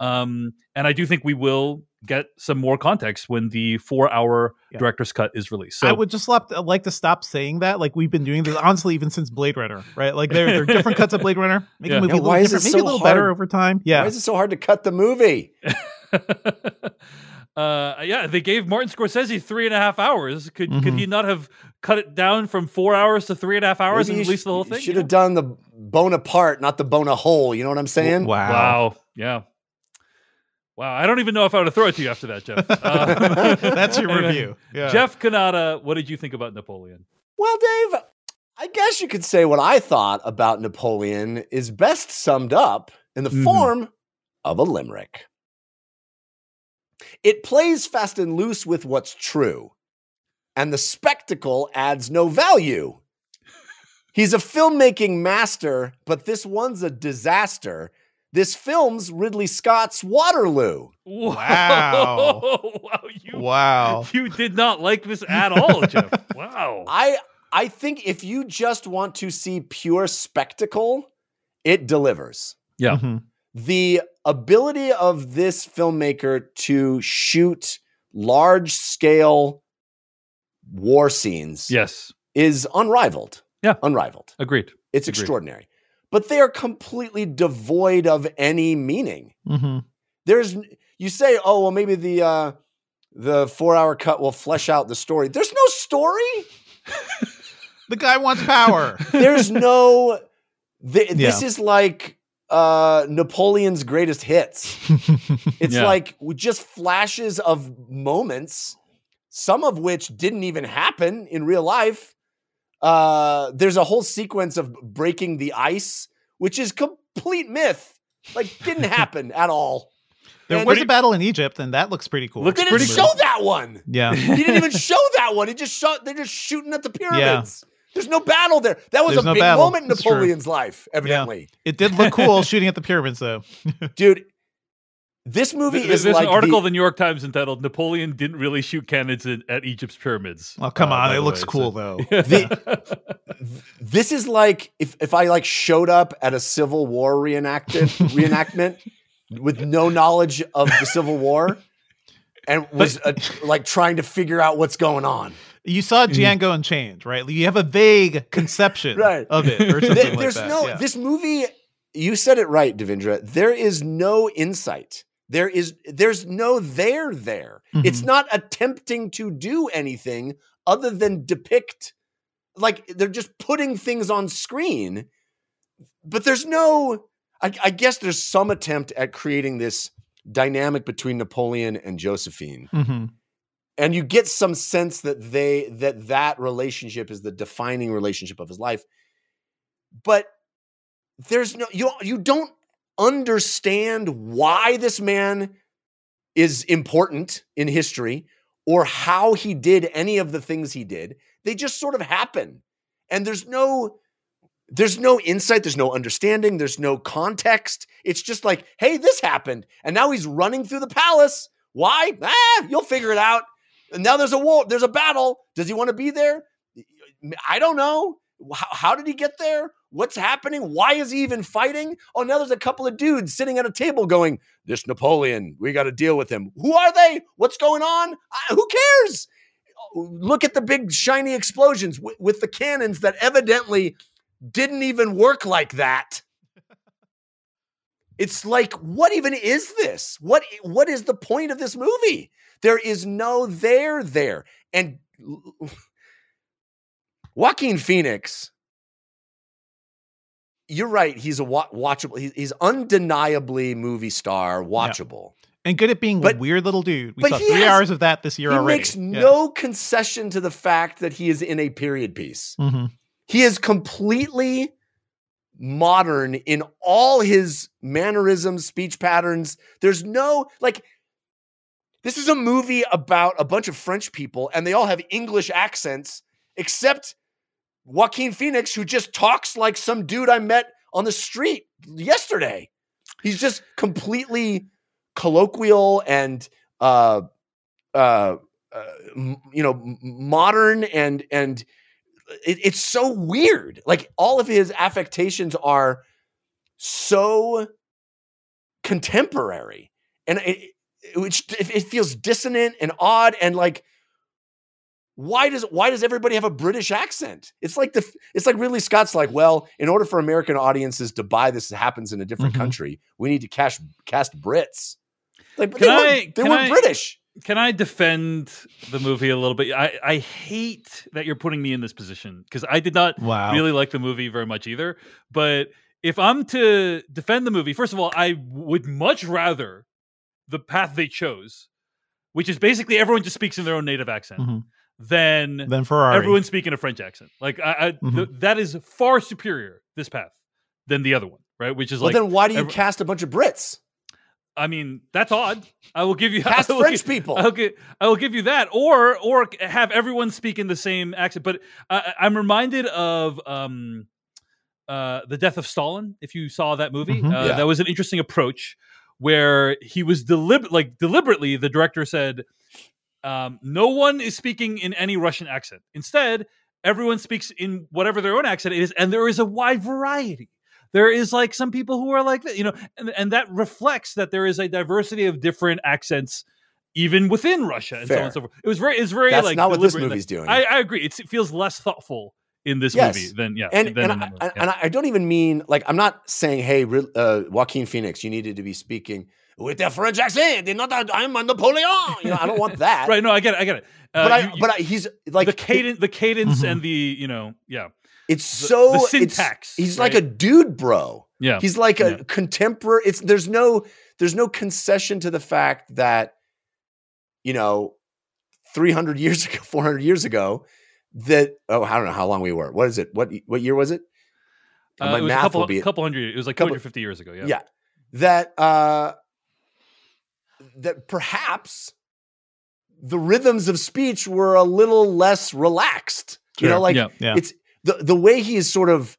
Um, and I do think we will get some more context when the four hour Yeah. director's cut is released. So I would just love like to stop saying that. Like we've been doing this honestly, even since Blade Runner, right? Like there, there are different cuts of Blade Runner. Make Yeah. the movie Yeah, a why little is it different, make it a little better over time. Yeah, Why is it so hard to cut the movie? uh, yeah, they gave Martin Scorsese three and a half hours. Could could Mhm. he not have cut it down from four hours to three and a half hours Maybe and released sh- the whole thing? Should you have done the Bonaparte, not the bone Bona hole. You know what I'm saying? wow. Wow. Yeah. Wow. I don't even know if I would have thrown it to you after that, Jeff. Uh, That's your anyway, review. Yeah. Jeff Cannata, what did you think about Napoleon? Well, Dave, I guess you could say what I thought about Napoleon is best summed up in the Mhm. form of a limerick. It plays fast and loose with what's true, and the spectacle adds no value. He's a filmmaking master, but this one's a disaster. This film's Ridley Scott's Waterloo. Wow. wow. You, Wow. you did not like this at all, Jeff. Wow. I I think if you just want to see pure spectacle, it delivers. Yeah. Mhm. The ability of this filmmaker to shoot large scale war scenes Yes. is unrivaled. Yeah. Unrivaled. Agreed. It's Agreed. extraordinary. But they are completely devoid of any meaning. Mhm. There's you say, "Oh, well maybe the uh the 4-hour cut will flesh out the story." There's no story. The guy wants power. there's no th- this is like uh napoleon's greatest hits. It's Yeah. like just flashes of moments some of which didn't even happen in real life. Uh there's a whole sequence of breaking the ice which is complete myth. Like didn't happen at all. There And was pretty- a battle in Egypt, and that looks pretty cool. Looks didn't pretty show that one. Yeah. he didn't even show that one. He just shot they're just shooting at the pyramids There's no battle there. That was There's a no big battle. moment in It's true. Napoleon's life, evidently. It did look cool shooting at the pyramids, though. Dude, this movie Th- is There's like an article the- in the New York Times entitled "Napoleon didn't really shoot cannons at, at Egypt's pyramids." Oh, come uh, on. It looks way, cool, so- though. this is like if, if I like showed up at a Civil War reenacted reenactment with no knowledge of the Civil War and was uh, like trying to figure out what's going on. You saw Django Unchained, right? You have a vague conception Right. of it or something There- like there's that. no yeah. this movie. You said it right, Devindra. There is no insight. There is there's no there there. It's Mhm. not attempting to do anything other than depict like they're just putting things on screen. But there's no I, I guess there's some attempt at creating this dynamic between Napoleon and Josephine Mhm. And you get some sense that they that that relationship is the defining relationship of his life. But there's no you you don't understand why this man is important in history or how he did any of the things he did. They just sort of happen. And there's no there's no insight there's no understanding there's no context. It's just like hey this happened and now he's running through the palace. Why? Ah, you'll figure it out and now there's a war there's a battle. Does he want to be there? I don't know. How, how did he get there? What's happening? Why is he even fighting? Oh now there's a couple of dudes sitting at a table going this napoleon we got to deal with him. Who are they? What's going on? I, who cares? Look at the big shiny explosions with, with the cannons that evidently didn't even work like that. It's like, what even is this? What what is the point of this movie? There is no there there. And Joaquin Phoenix, you're right. He's a wa- watchable. He's, undeniably movie star, watchable. and good at being But- a weird little dude. We saw three has- hours of that this year He already. makes no concession to the fact that he is in a period piece. hmm He is completely modern in all his mannerisms, speech patterns. There's no like this is a movie about a bunch of French people and they all have English accents except Joaquin Phoenix who just talks like some dude I met on the street yesterday. He's just completely colloquial and uh uh, uh you know modern and and it, it's so weird. Like all of his affectations are so contemporary, and it, it, which it feels dissonant and odd. And like, why does why does everybody have a British accent? It's like the it's like Ridley Scott's like, well, in order for American audiences to buy this happens in a different Mhm. country, we need to cast cast Brits. Like, but Can they, I- were, they were I- British. Can I defend the movie a little bit? I, I hate that you're putting me in this position because I did not Wow. really like the movie very much either. But if I'm to defend the movie, first of all, I would much rather the path they chose, which is basically everyone just speaks in their own native accent, Mhm. than Then Ferrari. everyone speaking a French accent. Like I, I Mhm. th- that is far superior this path than the other one, right? Which is Well, like, then why do you every- cast a bunch of Brits? I mean, that's odd. I will give you Cast will French gi- people. I'll gi- I will give you that, or or have everyone speak in the same accent. But I, I'm reminded of um, uh, the death of Stalin. If you saw that movie, Mhm. uh, Yeah. that was an interesting approach where he was deliberate, like deliberately. The director said, um, "No one is speaking in any Russian accent. Instead, everyone speaks in whatever their own accent is, and there is a wide variety." There is like some people who are like that, you know, and, and that reflects that there is a diversity of different accents even within Russia and so on and so forth. It was very, it's very That's like not what this movie's doing. I, I agree. It's, it feels less thoughtful in this Yes. movie than yeah. and than and, I, that movie. and, Yeah. and I don't even mean like I'm not saying hey uh, Joaquin Phoenix you needed to be speaking with a French accent and not that I'm a Napoleon you know I don't want that right? No, I get it. I get it. Uh, but I you- but I, he's like the cadence, the cadence, Mhm. and the you know, yeah, it's so the it's- syntax, he's like a dude bro yeah. he's like a Yeah. contemporary it's there's no there's no concession to the fact that you know 300 years ago 400 years ago that oh I don't know how long we were what is it what what year was it Uh, my it was math a couple, will be a couple hundred. It was like couple- 250 years ago. Yeah. yeah. that uh that perhaps the rhythms of speech were a little less relaxed you know like Yeah. Yeah. it's the the way he is sort of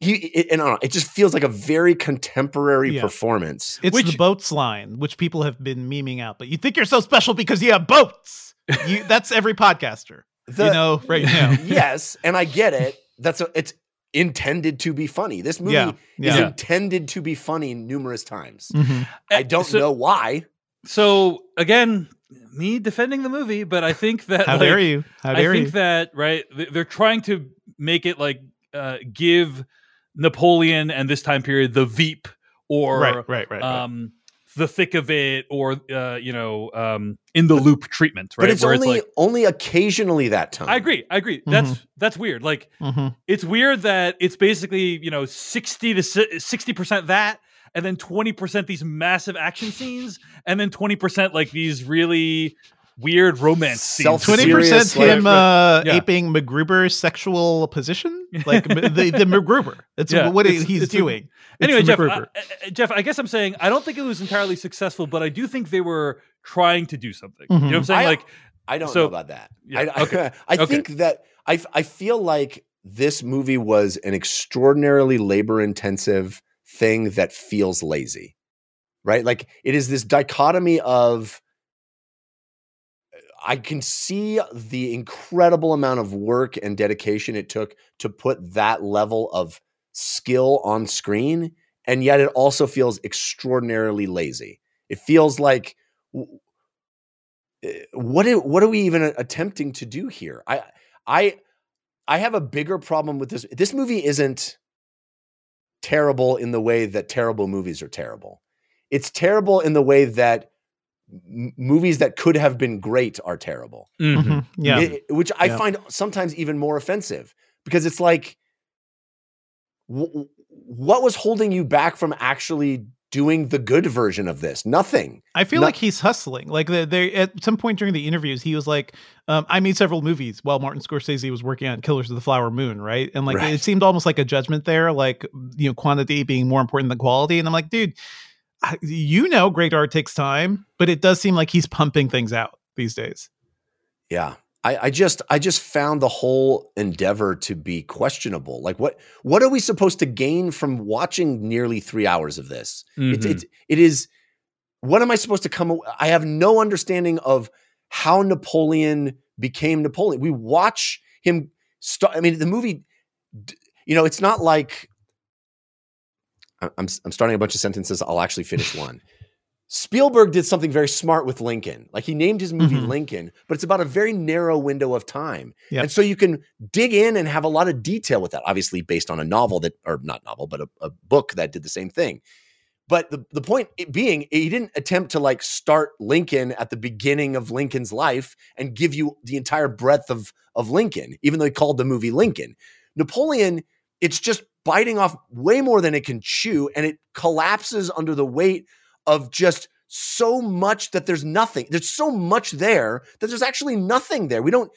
he it, and I don't know, it just feels like a very contemporary Yeah. performance. It's Which- the boats line, which people have been memeing out. But you think you're so special because you have boats. You, that's every podcaster, The- you know, right now. yes, and I get it. That's a, it's intended to be funny. This movie Yeah, is yeah. intended to be funny numerous times. Mhm. I don't So- know why. So again, me defending the movie, but I think that How like, dare you? How I think you? that right, they're trying to make it like uh, give Napoleon and this time period the Veep or right, right, right. right. um the thick of it or uh you know um in the loop treatment right But it's where only it's like only occasionally that time. i agree i agree that's that's weird like Mhm. it's weird that it's basically you know 60 to 60% that and then 20% these massive action scenes and then 20% like these really weird romance scenes Twenty percent like- him uh, Yeah. aping MacGruber's sexual position, like the the MacGruber. It's Yeah, what it's- he's it's doing. It's anyway jeff I, I- Jeff I guess I'm saying I don't think it was entirely successful but I do think they were trying to do something you know what I'm Mhm. saying I- like I don't So- know about that. Yeah, I, I, okay, I okay. think that I I feel like this movie was an extraordinarily labor intensive thing that feels lazy, right? Like it is this dichotomy of I can see the incredible amount of work and dedication it took to put that level of skill on screen, and yet it also feels extraordinarily lazy. It feels like eh, what what are we even attempting to do here? I I I have a bigger problem with this. This movie isn't terrible in the way that terrible movies are terrible. It's terrible in the way that m- movies that could have been great are terrible. mhm. Mhm. Yeah, It- which I Yeah. find sometimes even more offensive because it's like, wh- what was holding you back from actually doing the good version of this? Nothing. I feel No- like he's hustling. Like they, they at some point during the interviews, he was like, um, "I made several movies while Martin Scorsese was working on Killers of the Flower Moon." Right, and like Right. it seemed almost like a judgment there, like you know, quantity being more important than quality. And I'm like, dude, I- you know, great art takes time, but it does seem like he's pumping things out these days. Yeah. I, I just I just found the whole endeavor to be questionable. Like what what are we supposed to gain from watching nearly three hours of this? It's Mhm. it's it is what am I supposed to come I have no understanding of how Napoleon became Napoleon. We watch him start I mean the movie you know, it's not like I'm I'm starting a bunch of sentences. I'll actually finish one. Spielberg did something very smart with Lincoln. Like he named his movie Mhm. Lincoln, but it's about a very narrow window of time. Yep. And so you can dig in and have a lot of detail with that, obviously based on a novel that, or not novel, but a, a book that did the same thing. But the, the point being, he didn't attempt to like start Lincoln at the beginning of Lincoln's life and give you the entire breadth of, of Lincoln, even though he called the movie Lincoln. Napoleon, it's just biting off way more than it can chew, and it collapses under the weight of just so much that there's nothing. There's so much there that there's actually nothing there. We don't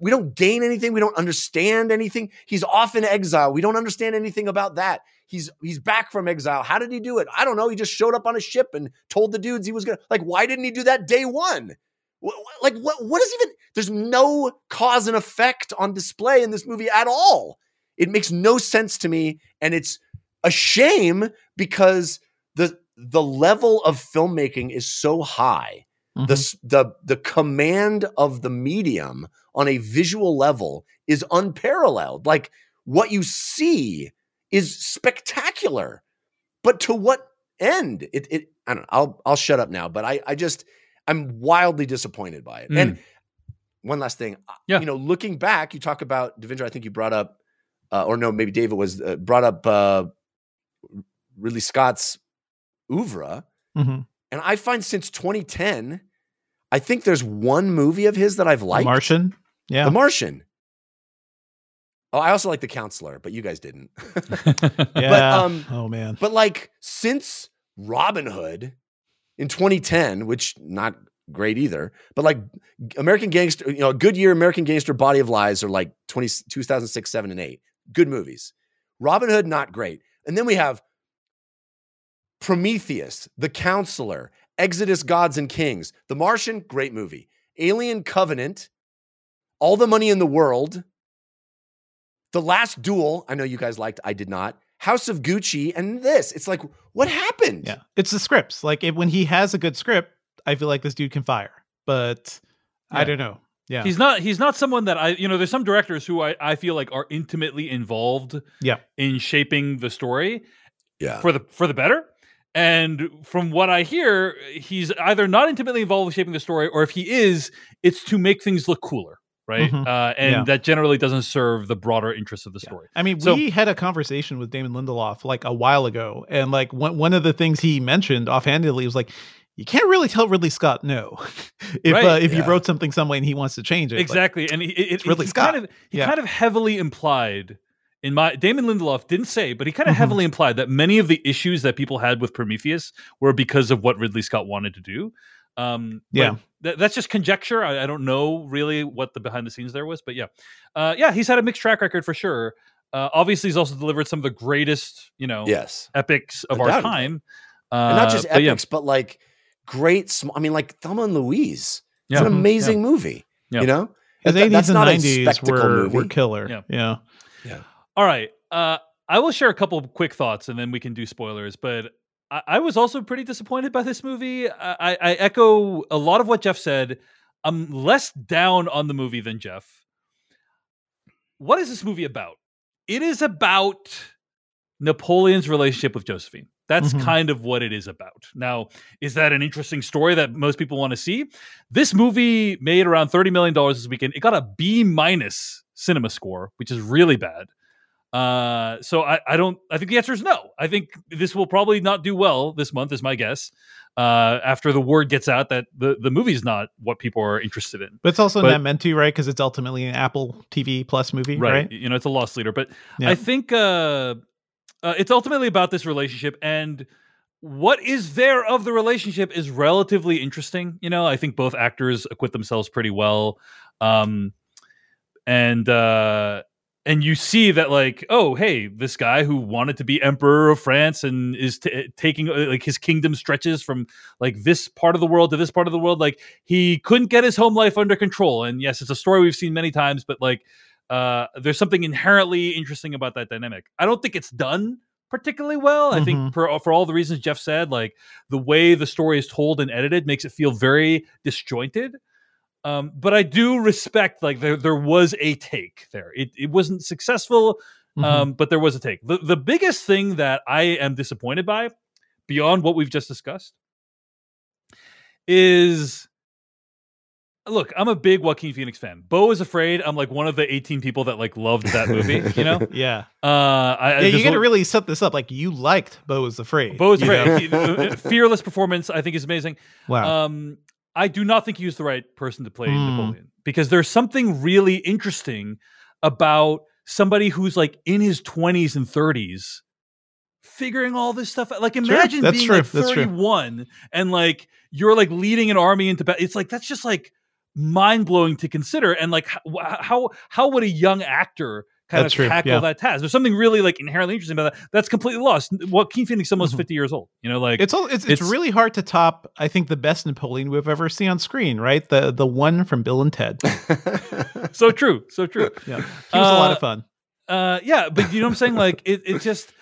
we don't gain anything. We don't understand anything. He's off in exile. We don't understand anything about that. He's he's back from exile. How did he do it? I don't know. He just showed up on a ship and told the dudes he was gonna like. Why didn't he do that day one? Like what? What is even? There's no cause and effect on display in this movie at all. It makes no sense to me, and it's a shame because the the level of filmmaking is so high. The Mhm. s the the command of the medium on a visual level is unparalleled. Like what you see is spectacular, but to what end? It it I don't know. I'll I'll shut up now. But I I just I'm wildly disappointed by it. And one last thing, uh, Yeah. you know, looking back, you talk about Devindra. I think you brought up, uh, or no, maybe David was uh, brought up uh, Ridley Scott's oeuvre, Mhm. and I find since 2010, I think there's one movie of his that I've liked. The. Martian. Yeah. The Martian. Oh, I also like The Counselor, but you guys didn't. yeah. um, oh man. but like since Robin Hood in 2010, which not great either, but like American Gangster, you know, a good year American Gangster Body of Lies are like 20, 2006, 7, and 8. Good movies. Robin Hood, not great. And then we have Prometheus, The Counselor, Exodus Gods and Kings, The Martian, great movie. Alien Covenant, All the Money in the World, The Last Duel, I know you guys liked, I did not. House of Gucci, and this. It's like, what happened? Yeah, it's the scripts. Like if, when he has a good script, I feel like this dude can fire. But I don't know. Yeah, He's not he's not someone that I you know there's some directors who I, I feel like are intimately involved Yeah. in shaping the story Yeah. for the for the better. And from what I hear, he's either not intimately involved with shaping the story, or if he is, it's to make things look cooler, right? Mhm. Uh, and Yeah. that generally doesn't serve the broader interests of the story. I mean, So- we had a conversation with Damon Lindelof like a while ago, and like one one of the things he mentioned offhandedly was like, you can't really tell Ridley Scott no if Right. uh, if you wrote something some way and he wants to change it. Like, Exactly, and he, it, it's Ridley he Scott. kind of he Yeah. kind of heavily implied in my Damon Lindelof didn't say, but he kind of Mhm. heavily implied that many of the issues that people had with Prometheus were because of what Ridley Scott wanted to do. Um, Yeah. th- that's just conjecture. I, I don't know really what the behind the scenes there was, but yeah, uh, yeah, he's had a mixed track record for sure. Uh, obviously, he's also delivered some of the greatest, you know, Yes. epics of our time. Uh, and not just but yeah, epics, but like great. Sm- I mean, like Thelma and Louise. It's Yeah. an amazing movie. Yeah. You know, His That- 80s that's and not a 90s spectacle were, movie. were killer. Yeah. Yeah. All right. Uh, I will share a couple of quick thoughts and then we can do spoilers. But I, I was also pretty disappointed by this movie. I, I, I echo a lot of what Jeff said. I'm less down on the movie than Jeff. What is this movie about? It is about Napoleon's relationship with Josephine. That's Mhm. kind of what it is about. Now, is that an interesting story that most people want to see? This movie made around $30 million this weekend. It got a B minus cinema score, which is really bad. Uh, so I, I don't, I think the answer is no. I think this will probably not do well this month, is my guess. Uh, after the word gets out that the, the movie's not what people are interested in. But it's also But- not meant to, right? Because it's ultimately an Apple TV Plus movie, right? You know, it's a lost leader. But Yeah. I think uh, uh, it's ultimately about this relationship and what is there of the relationship is relatively interesting. You know, I think both actors acquit themselves pretty well. Um, and uh, and you see that like oh hey this guy who wanted to be emperor of france and is t- taking uh, like his kingdom stretches from like this part of the world to this part of the world like he couldn't get his home life under control and yes it's a story we've seen many times but like uh there's something inherently interesting about that dynamic i don't think it's done particularly well i think Mhm. for, for all the reasons jeff said like the way the story is told and edited makes it feel very disjointed um, but I do respect like there there was a take there. It it wasn't successful, Mhm. um, but there was a take. The the biggest thing that I am disappointed by, beyond what we've just discussed, is look. I'm a big Joaquin Phoenix fan. Beau is afraid. I'm like one of the 18 people that like loved that movie. You know, yeah. uh, I, Yeah, there's you got to a- really set this up. Like you liked Beau is Afraid. Beau is you know? afraid. Uh, Fearless performance. I think is amazing. Wow. Um, I do not think he was the right person to play Hmm. Napoleon because there's something really interesting about somebody who's like in his 20s and 30s figuring all this stuff out. Like imagine that's being true, like that's true. 31 and like you're like leading an army into battle. It's like that's just like mind blowing to consider. And like how how would a young actor kind That's of true, tackle yeah. that task? There's something really like inherently interesting about that. That's completely lost. Joaquin Phoenix is almost Mhm. 50 years old. You know, like it's all it's, it's it's- really hard to top. I think the best Napoleon we've ever seen on screen, right? The the one from Bill and Ted. so true, so true. Yeah, he was a lot Uh, of fun. Uh, yeah, but you know what I'm saying? Like it, it just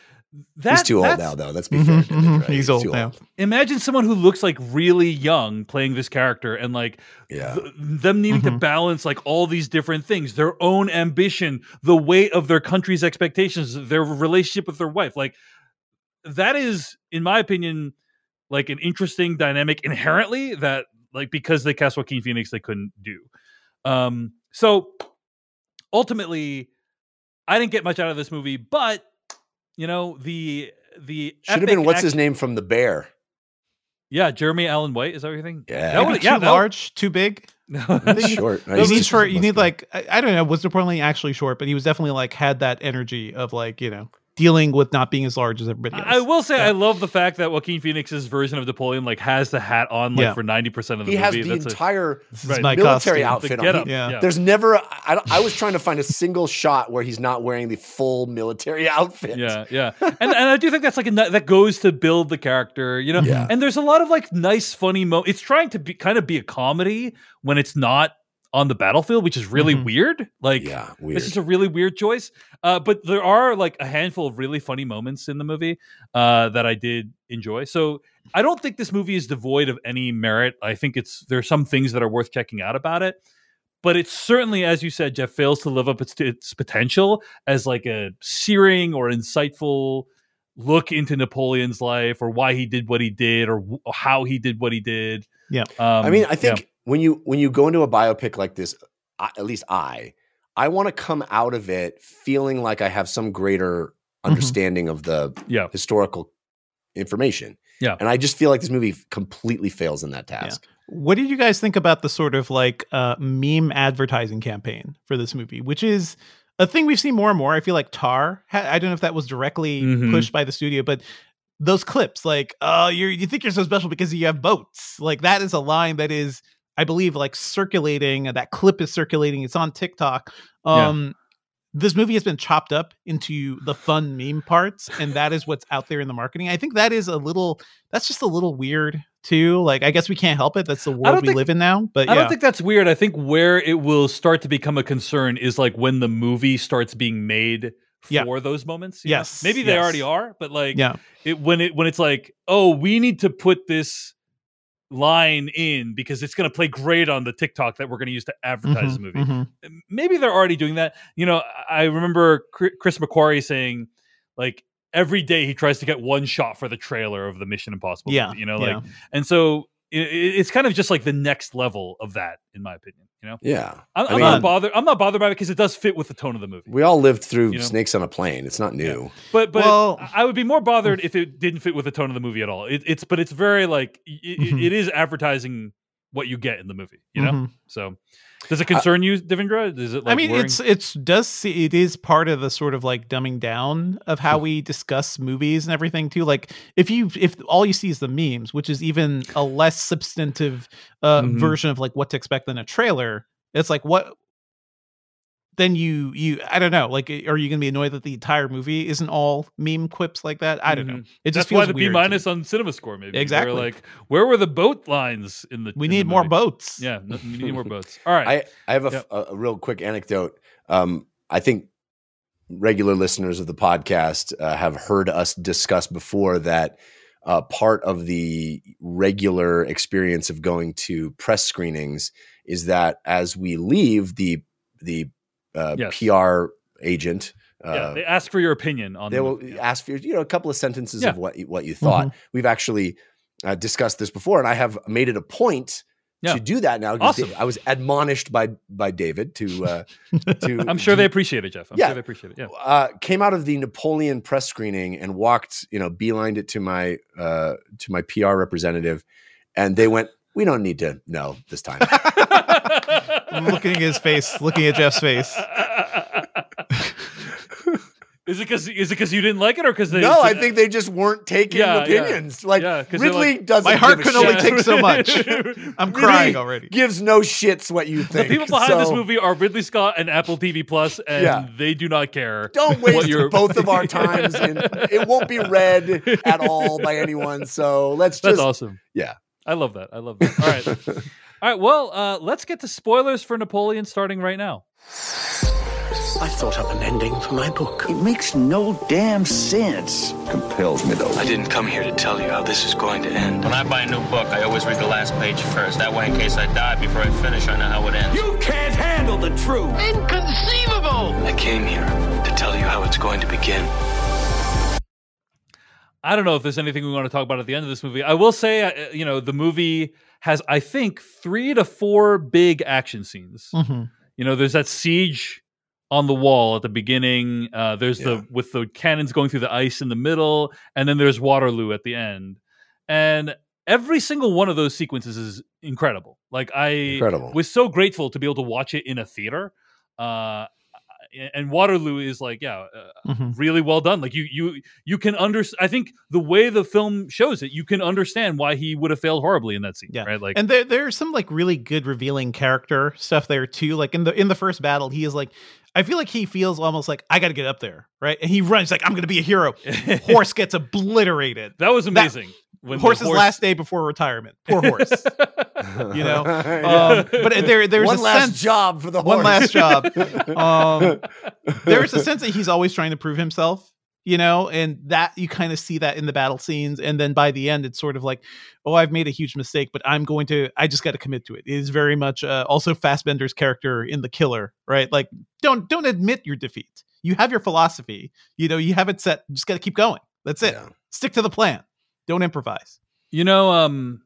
that He's too old that's- now, though. Let's be fair. to him, mhm. right? He's old too now. Imagine someone who looks like really young playing this character, and like Yeah. th- them needing to Mhm. balance like all these different things, their own ambition, the weight of their country's expectations, their relationship with their wife. Like that is, in my opinion, like an interesting dynamic inherently that like because they cast Joaquin Phoenix, they couldn't do. Um, so ultimately, I didn't get much out of this movie, but you know the the Should have been what's act- his name from The Bear. Yeah, Jeremy Allen White is that what you think? Yeah. that Maybe would, too yeah, large, too big. I think he's short. No, you he's need short. You need muscular. like I, I don't know. Was the Napoleon actually short? But he was definitely like had that energy of like you know dealing with not being as large as everybody else. I will say Yeah. I love the fact that Joaquin Phoenix's version of Napoleon like has the hat on like Yeah. for ninety percent of the He has movie. the That's a- entire This is Right. military costume. outfit the on. getup. Yeah. yeah. There's never. I, I was trying to find a single shot where he's not wearing the full military outfit. Yeah, yeah, and and I do think that's like a, that goes to build the character, you know. Yeah. And there's a lot of like nice, funny mo. It's trying to be kind of be a comedy when it's not on the battlefield, which is really Mhm. weird. Like, yeah, weird. this is a really weird choice. Uh, but there are like a handful of really funny moments in the movie uh, that I did enjoy. So I don't think this movie is devoid of any merit. I think it's there are some things that are worth checking out about it. But it certainly, as you said, Jeff fails to live up its, its potential as like a searing or insightful look into Napoleon's life or why he did what he did or wh- how he did what he did. Yeah. Um, I mean, I yeah. When you when you go into a biopic like this, I, at least I, I want to come out of it feeling like I have some greater understanding of the Yeah. historical information. Yeah. and I just feel like this movie completely fails in that task. What did you guys think about the sort of like uh, meme advertising campaign for this movie, which is a thing we've seen more and more? I feel like Tar. I don't know if that was directly Mhm. pushed by the studio, but those clips, like, oh, you you think you're so special because you have boats, like that is a line that is, I believe, like circulating. That clip is circulating. It's on TikTok. Yeah. Um, This movie has been chopped up into the fun meme parts, and that is what's out there in the marketing. I think that is a little. That's just a little weird too. Like, I guess we can't help it. That's the world we think- live in now. But I yeah, don't think that's weird. I think where it will start to become a concern is like when the movie starts being made Yeah. for those moments. you know? Yes, maybe they yes. already are, but like yeah, it when it when it's like, oh, we need to put this line in because it's going to play great on the TikTok that we're going to use to advertise the Mhm, movie. mhm. Maybe they're already doing that. You know, I remember Chris McQuarrie saying like every day he tries to get one shot for the trailer of the Mission Impossible. Yeah, movie, you know, yeah. like and so it, it's kind of just like the next level of that, in my opinion. You know, Yeah, I'm, I I'm mean- not bothered. I'm not bothered by it because it does fit with the tone of the movie. we all lived through You know? Snakes on a Plane. It's not new. But but Well- I would be more bothered if it didn't fit with the tone of the movie at all. It, it's but it's very like i i- Mhm. it is advertising what you get in the movie. You know, Mhm. so does it concern you, Devindra? Is it? Like I mean, worrying? it's it's does see it is part of the sort of like dumbing down of how we discuss movies and everything too. Like if you if all you see is the memes, which is even a less substantive uh, Mhm. version of like what to expect than a trailer. It's like what then you you I don't know like are you gonna be annoyed that the entire movie isn't all meme quips like that? I don't know. Mhm. It just That's why the B weird to me. minus on Cinema Score. Maybe They're Exactly. like where were the boat lines in the? We in the need more movie? boats. Yeah, no, we need more boats. All right. I, I have a, Yep. f- a- a real quick anecdote. Um, I think regular listeners of the podcast uh, have heard us discuss before that uh, part of the regular experience of going to press screenings is that as we leave, the the uh, Yes. PR agent uh, yeah, they ask for your opinion on. they the will yeah. ask for you know a couple of sentences Yeah. of what you, what you thought. We've actually uh, discussed this before, and I have made it a point Yeah. to do that now. 'cause Awesome. Da- I was admonished by by David to uh, to. I'm sure they appreciate it, Jeff. I'm Yeah. sure they appreciate it. Yeah. Uh, came out of the Napoleon press screening and walked, you know, beelined it to my uh, to my PR representative, and they went, "We don't need to know this time." Looking at his face, looking at Jeff's face. is it because is it because you didn't like it or because they? no, I think they just weren't taking Yeah, yeah. opinions. Like Yeah, 'cause they're Ridley like- doesn't. My heart give a can only take so much. I'm Really crying already. Gives no shits what you think. The people behind this movie are Ridley Scott and Apple TV Plus, and Yeah. they do not care. don't what waste you're- both of our times and it won't be read at all by anyone so let's just. That's just awesome. yeah. I love that. I love that. All right, all right. Well, uh, let's get to spoilers for Napoleon starting right now. I thought up an ending for my book. It makes no damn sense. Compels me, though. I didn't come here to tell you how this is going to end. When I buy a new book, I always read the last page first. That way, in case I die before I finish, I know how it ends. You can't handle the truth. Inconceivable! I came here to tell you how it's going to begin. I don't know if there's anything we want to talk about at the end of this movie. I will say, uh, you know, the movie has, I think, three to four big action scenes. Mhm. You know, there's that siege on the wall at the beginning. Uh, there's Yeah. the with the cannons going through the ice in the middle, and then there's Waterloo at the end. And every single one of those sequences is incredible. Like I Incredible. was so grateful to be able to watch it in a theater. Uh, and Waterloo is like, yeah, uh, Mhm. really well done. Like you, you, you can under. I think the way the film shows it, you can understand why he would have failed horribly in that scene. Yeah. right. Like, and there there's some like really good revealing character stuff there too. Like in the in the first battle, he is like, I feel like he feels almost like I got to get up there, right? And he runs like I'm going to be a hero. Horse gets obliterated. that was amazing. When horse's horse- last day before retirement. Poor horse. you know. Yeah. Um, but there, there's one a last sense, job for the horse. one last job. Um, there's a sense that he's always trying to prove himself, you know, and that you kind of see that in the battle scenes. And then by the end, it's sort of like, oh, I've made a huge mistake, but I'm going to, I just got to commit to it. It is very much uh, also Fassbender's character in The Killer, right? Like, don't don't admit your defeat. You have your philosophy. You know, you have it set. You just got to keep going. That's it. Yeah. Stick to the plan. Don't improvise. You know, um,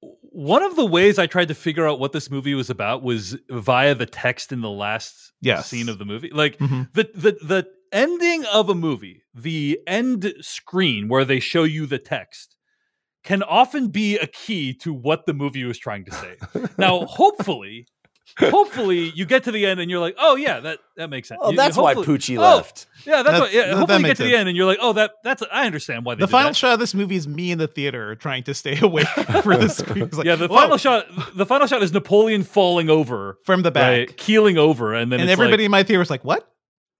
one of the ways I tried to figure out what this movie was about was via the text in the last Yes. scene of the movie. Like Mhm. the the the ending of a movie, the end screen where they show you the text, can often be a key to what the movie was trying to say. now, hopefully, hopefully you get to the end and you're like, oh yeah, that that makes sense. Oh, You- that's you why hopefully- Poochie oh, left. Yeah, that's That- what. Yeah, that- that hopefully you get makes to the end and you're like, oh, that that's. I understand why they The did final that. shot of this movie is me in the theater trying to stay away for the screen. Like, yeah, the whoa, final shot. The final shot is Napoleon falling over from the back, right, keeling over, and then and it's everybody like- in my theater was like, "What?"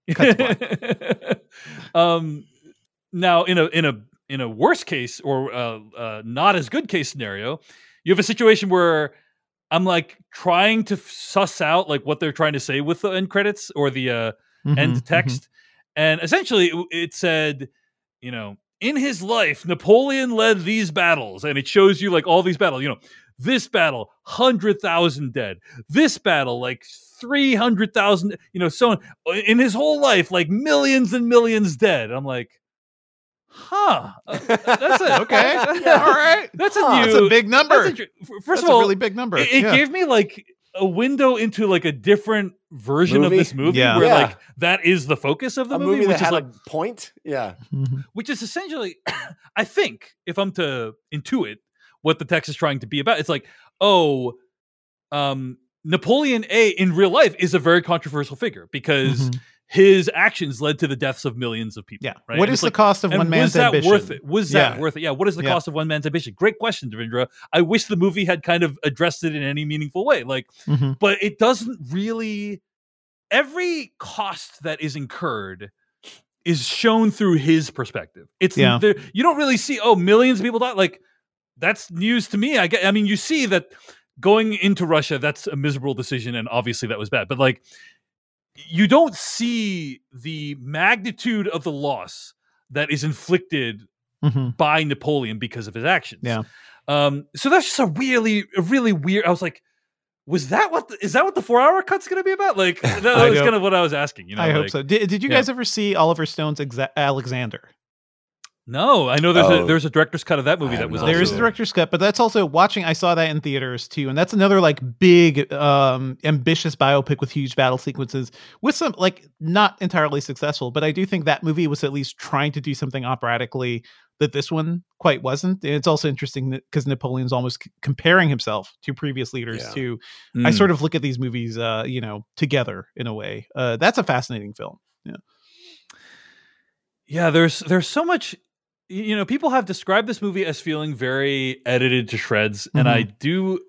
Um, now in a in a in a worst case or uh, uh, not as good case scenario, you have a situation where I'm like trying to suss out like what they're trying to say with the end credits or the uh, Mhm, end mhm. text, and essentially it, it said, you know, in his life, Napoleon led these battles, and it shows you like all these battles. You know, this battle, hundred thousand dead. This battle, like three hundred thousand. You know, so on. in his whole life, like millions and millions dead. I'm like, huh? uh, that's a Okay, Yeah. all right. That's a Huh. new. That's a big number. that's inter- First That's of all, a really big number. it, it yeah. gave me like a window into like a different version Movie? of this movie Yeah. where Yeah. like that is the focus of the A movie, movie which that is had like a point. Yeah. Mhm. which is essentially i think if i'm to intuit what the text is trying to be about it's like oh um napoleon a in real life is a very controversial figure because Mhm. His actions led to the deaths of millions of people Yeah. right What And is the like, cost of one was man's that ambition? worth it was that Yeah. worth it yeah what is the Yeah. cost of one man's ambition great question devindra i wish the movie had kind of addressed it in any meaningful way like Mhm. but it doesn't really every cost that is incurred is shown through his perspective it's Yeah. there, you don't really see oh millions of people die like that's news to me i get i mean you see that going into russia that's a miserable decision and obviously that was bad but like you don't see the magnitude of the loss that is inflicted Mhm. by Napoleon because of his actions. Yeah. Um, so that's just a really, a really weird. I was like, was that what? The, is that what the four-hour cut's going to be about? Like that was hope- kind of what I was asking. You know, I hope so. Did, did you yeah. guys ever see Oliver Stone's Exa- Alexander? No, I know there's Oh. a there's a director's cut of that movie that was There is a director's cut, but that's also watching. I saw that in theaters too, and that's another like big, um, ambitious biopic with huge battle sequences, with some like not entirely successful. But I do think that movie was at least trying to do something operatically that this one quite wasn't. And it's also interesting because Napoleon's almost c- comparing himself to previous leaders Yeah. too. Mm. I sort of look at these movies, uh, you know, together in a way. Uh, that's a fascinating film. yeah Yeah, there's there's so much y- you know people have described this movie as feeling very edited to shreds and i do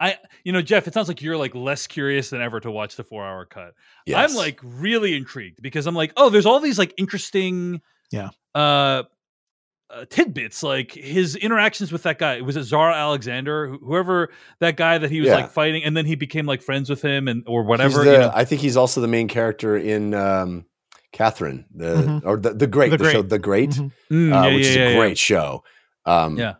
i you know jeff it sounds like you're like less curious than ever to watch the four hour cut Yes. i'm like really intrigued because i'm like oh there's all these like interesting Yeah. uh uh, tidbits like his interactions with that guy was it Tsar Alexander wh- whoever that guy that he was Yeah. like fighting and then he became like friends with him and or whatever the- you know? I think he's also the main character in um, Catherine, the Mhm. or the, the Great, The the, show The Great, Mhm. Mm, uh, yeah, which yeah, is yeah, a yeah. great show. Um, Yeah.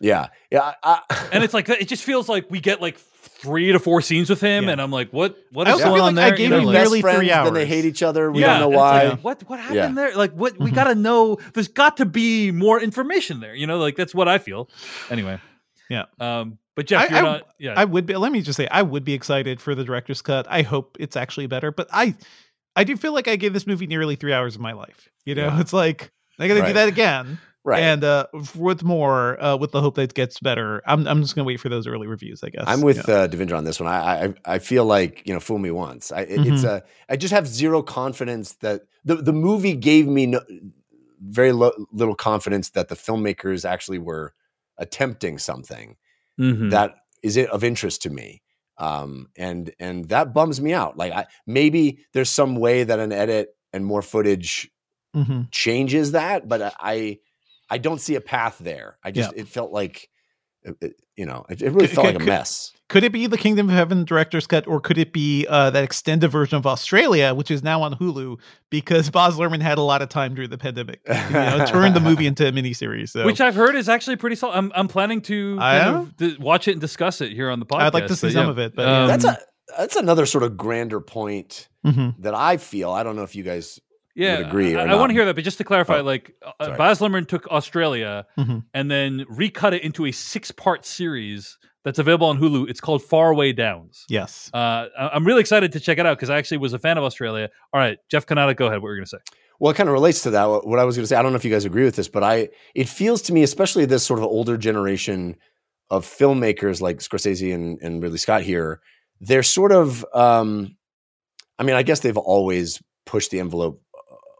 yeah, yeah. I, I- and it's like it just feels like we get like three to four scenes with him, Yeah. and I'm like, what? What I is also going feel on like I there? gave know, you like- best nearly friends, three Then they hate each other. We yeah, don't know why. like, what what happened Yeah. there? Like, what we Mhm. got to know. There's got to be more information there. You know, like that's what I feel. Anyway, Yeah. Um, but Jeff, I- you're I- not. Yeah, I would be. Let me just say, I would be excited for the director's cut. I hope it's actually better, but I, I do feel like I gave this movie nearly three hours of my life. You know, Yeah. it's like I got to do that again, right. and uh, with more, uh, with the hope that it gets better. I'm, I'm just gonna wait for those early reviews. I guess I'm with Yeah. uh, on this one. I, I I feel like you know, fool me once. I it, it's Mhm. a I just have zero confidence that the the movie gave me no, very lo- little confidence that the filmmakers actually were attempting something Mhm. that is it of interest to me. Um, and and that bums me out. Like I, maybe there's some way that an edit and more footage Mhm. changes that, but I I don't see a path there. I just Yeah. it felt like it- it- you know it, it really Could- felt like a could- mess. Could it be the Kingdom of Heaven director's cut, or could it be uh, that extended version of Australia, which is now on Hulu because Baz Luhrmann had a lot of time during the pandemic, to, you know, turn the movie into a miniseries. So Which I've heard is actually pretty solid. I'm, I'm planning to I kind of d- watch it and discuss it here on the podcast. I'd like to see but some yeah. of it, but yeah. that's Um, a that's another sort of grander point Mhm. that I feel. I don't know if you guys yeah, would agree or I, not. want to hear that, but just to clarify, Oh, like uh. Baz Luhrmann took Australia Mhm. and then recut it into a six-part series that's available on Hulu. It's called Faraway Downs. yes. Uh, I- I'm really excited to check it out because I actually was a fan of Australia. All right, Jeff Cannata, go ahead. What were you going to say? Well, it kind of relates to that. What what I was going to say, I don't know if you guys agree with this, but I it feels to me, especially this sort of older generation of filmmakers like Scorsese and, and Ridley Scott here, they're sort of, um, I mean, I guess they've always pushed the envelope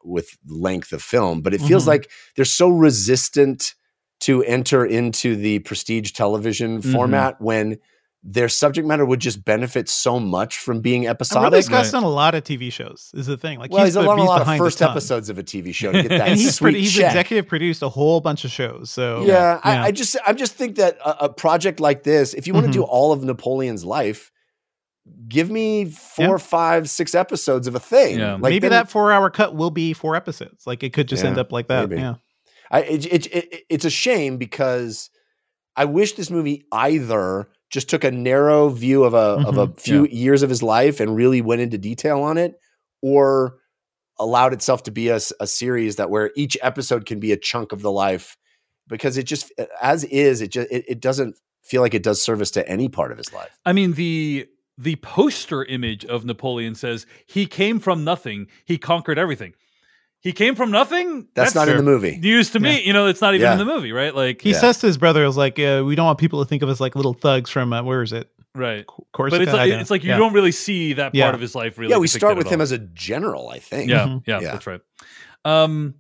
with length of film, but it feels Mhm. like they're so resistant to enter into the prestige television Mhm. format when their subject matter would just benefit so much from being episodic. Ridley Scott's Right. done a lot of TV shows. Is the thing like well, he's, the- done a lot of first episodes of a TV show to get that and he's sweet pretty, he's check. executive produced a whole bunch of shows. So yeah, I, I just I just think that a, a project like this, if you want to Mm-hmm. do all of Napoleon's life, give me four, five, six episodes of a thing. Yeah. Like maybe then- that four hour cut will be four episodes. Like it could just end up like that. maybe. Yeah. I, it, it, it, it's a shame because I wish this movie either just took a narrow view of a of a Mhm, few years of his life and really went into detail on it, or allowed itself to be a series that where each episode can be a chunk of the life because it just as is it just it, it doesn't feel like it does service to any part of his life. I mean the the poster image of Napoleon says he came from nothing, he conquered everything. He came from nothing. That's, not in the movie. News to me, you know, it's not even Yeah. in the movie, right? Like, He Yeah. says to his brother, "I was like, uh, we don't want people to think of us like little thugs from uh, where is it, right. Corsica?" But it's like, it's like you know. don't really see that part Yeah. of his life. Really, yeah, we start with him all. as a general, I think. yeah, Mhm. yeah, Yeah. that's right. Um,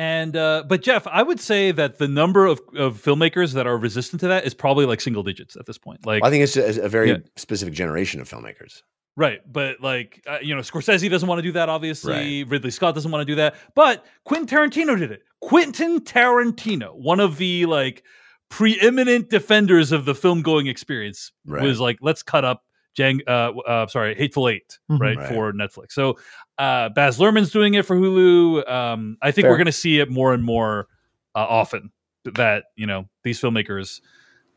and uh, but Jeff, I would say that the number of, of filmmakers that are resistant to that is probably like single digits at this point. Like, I think it's just a very Yeah. specific generation of filmmakers. Right, but like uh, you know, Scorsese doesn't want to do that. Obviously, Right. Ridley Scott doesn't want to do that. But Quentin Tarantino did it. Quentin Tarantino, one of the like preeminent defenders of the film going experience, Right. was like, let's cut up Jang. Uh, uh, sorry, Hateful 8 Mhm. right, Right. for Netflix. So uh, Baz Luhrmann's doing it for Hulu. Um, I think Fair. we're going to see it more and more uh, often. That you know these filmmakers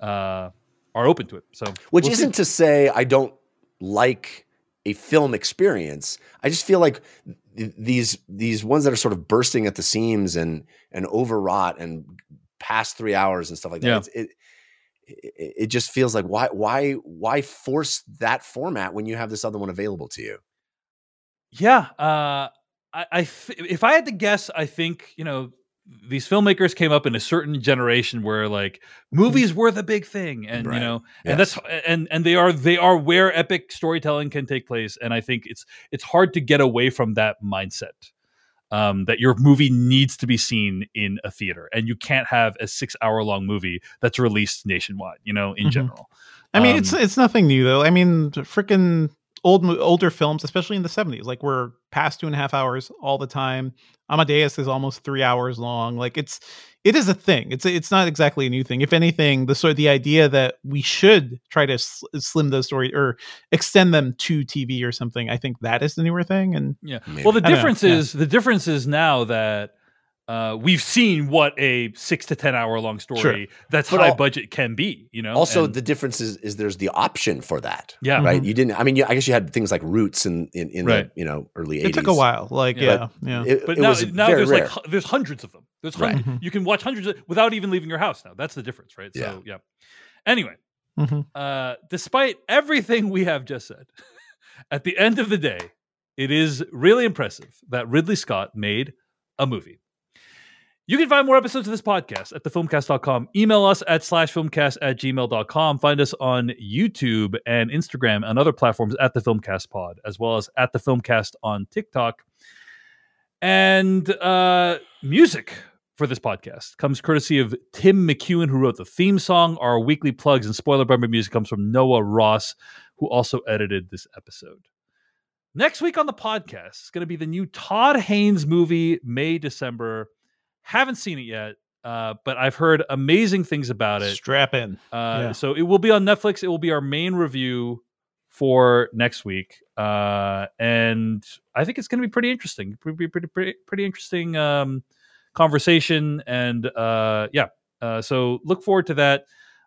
uh, are open to it. So Which we'll isn't to say I don't like a film experience. I just feel like th- these these ones that are sort of bursting at the seams and and overwrought and past three hours and stuff like that. Yeah. It's, it, it it just feels like why why why force that format when you have this other one available to you? Yeah, uh, I, I th- if I had to guess, I think you know these filmmakers came up in a certain generation where like movies were the big thing, and Right. you know, Yes. and that's and and they are they are where epic storytelling can take place, and I think it's it's hard to get away from that mindset. Um, that your movie needs to be seen in a theater, and you can't have a six-hour-long movie that's released nationwide. You know, in Mhm. general. I mean, Um, it's it's nothing new though. I mean, freaking old older films, especially in the seventies, like we're past two and a half hours all the time. Amadeus is almost three hours long. Like it's it is a thing. It's it's not exactly a new thing. If anything, the sort of the idea that we should try to sl- slim those stories or extend them to TV or something, I think that is the newer thing. And Yeah. Maybe. Well, the I don't know, difference yeah. is the difference is now that uh, we've seen what a six to ten hour long story Sure. that's But high al- budget can be. You know. Also, And- the difference is, is there's the option for that. yeah. Right. You didn't. I mean, you, I guess you had things like Roots in in, in Right. the you know early. 80s. it took a while. Like Yeah. yeah, yeah. It, But it now, now there's rare. like there's hundreds of them. There's Right. hundreds. Mhm. You can watch hundreds of, without even leaving your house now. That's the difference, right? Yeah. So yeah. Anyway, Mhm. uh, despite everything we have just said, at the end of the day, it is really impressive that Ridley Scott made a movie. You can find more episodes of this podcast at thefilmcast.com. Email us at slash filmcast at gmail.com. Find us on YouTube and Instagram and other platforms at the Filmcast Pod, as well as at the Filmcast on TikTok. And uh, music for this podcast comes courtesy of Tim McEwan, who wrote the theme song. Our weekly plugs and spoiler bumper music comes from Noah Ross, who also edited this episode. Next week on the podcast is going to be the new Todd Haynes movie, May December. Haven't seen it yet, uh, but I've heard amazing things about it. Strap in. Uh, Yeah. So it will be on Netflix. It will be our main review for next week, uh, and I think it's going to be pretty interesting. Pretty, pretty, pretty, pretty interesting um, conversation, and uh, yeah. Uh, so look forward to that.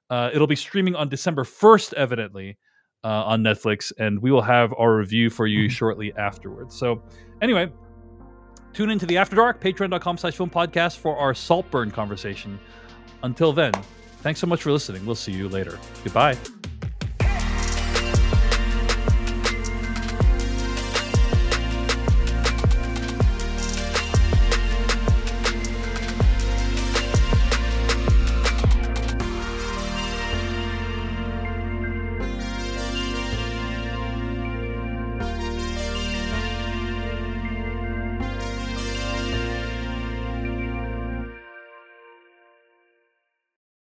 Uh, it'll be streaming on December first, evidently, uh, on Netflix, and we will have our review for you shortly afterwards. So, anyway, tune into the After Dark, patreon.com slash film podcast for our Saltburn conversation. Until then, thanks so much for listening. We'll see you later. Goodbye.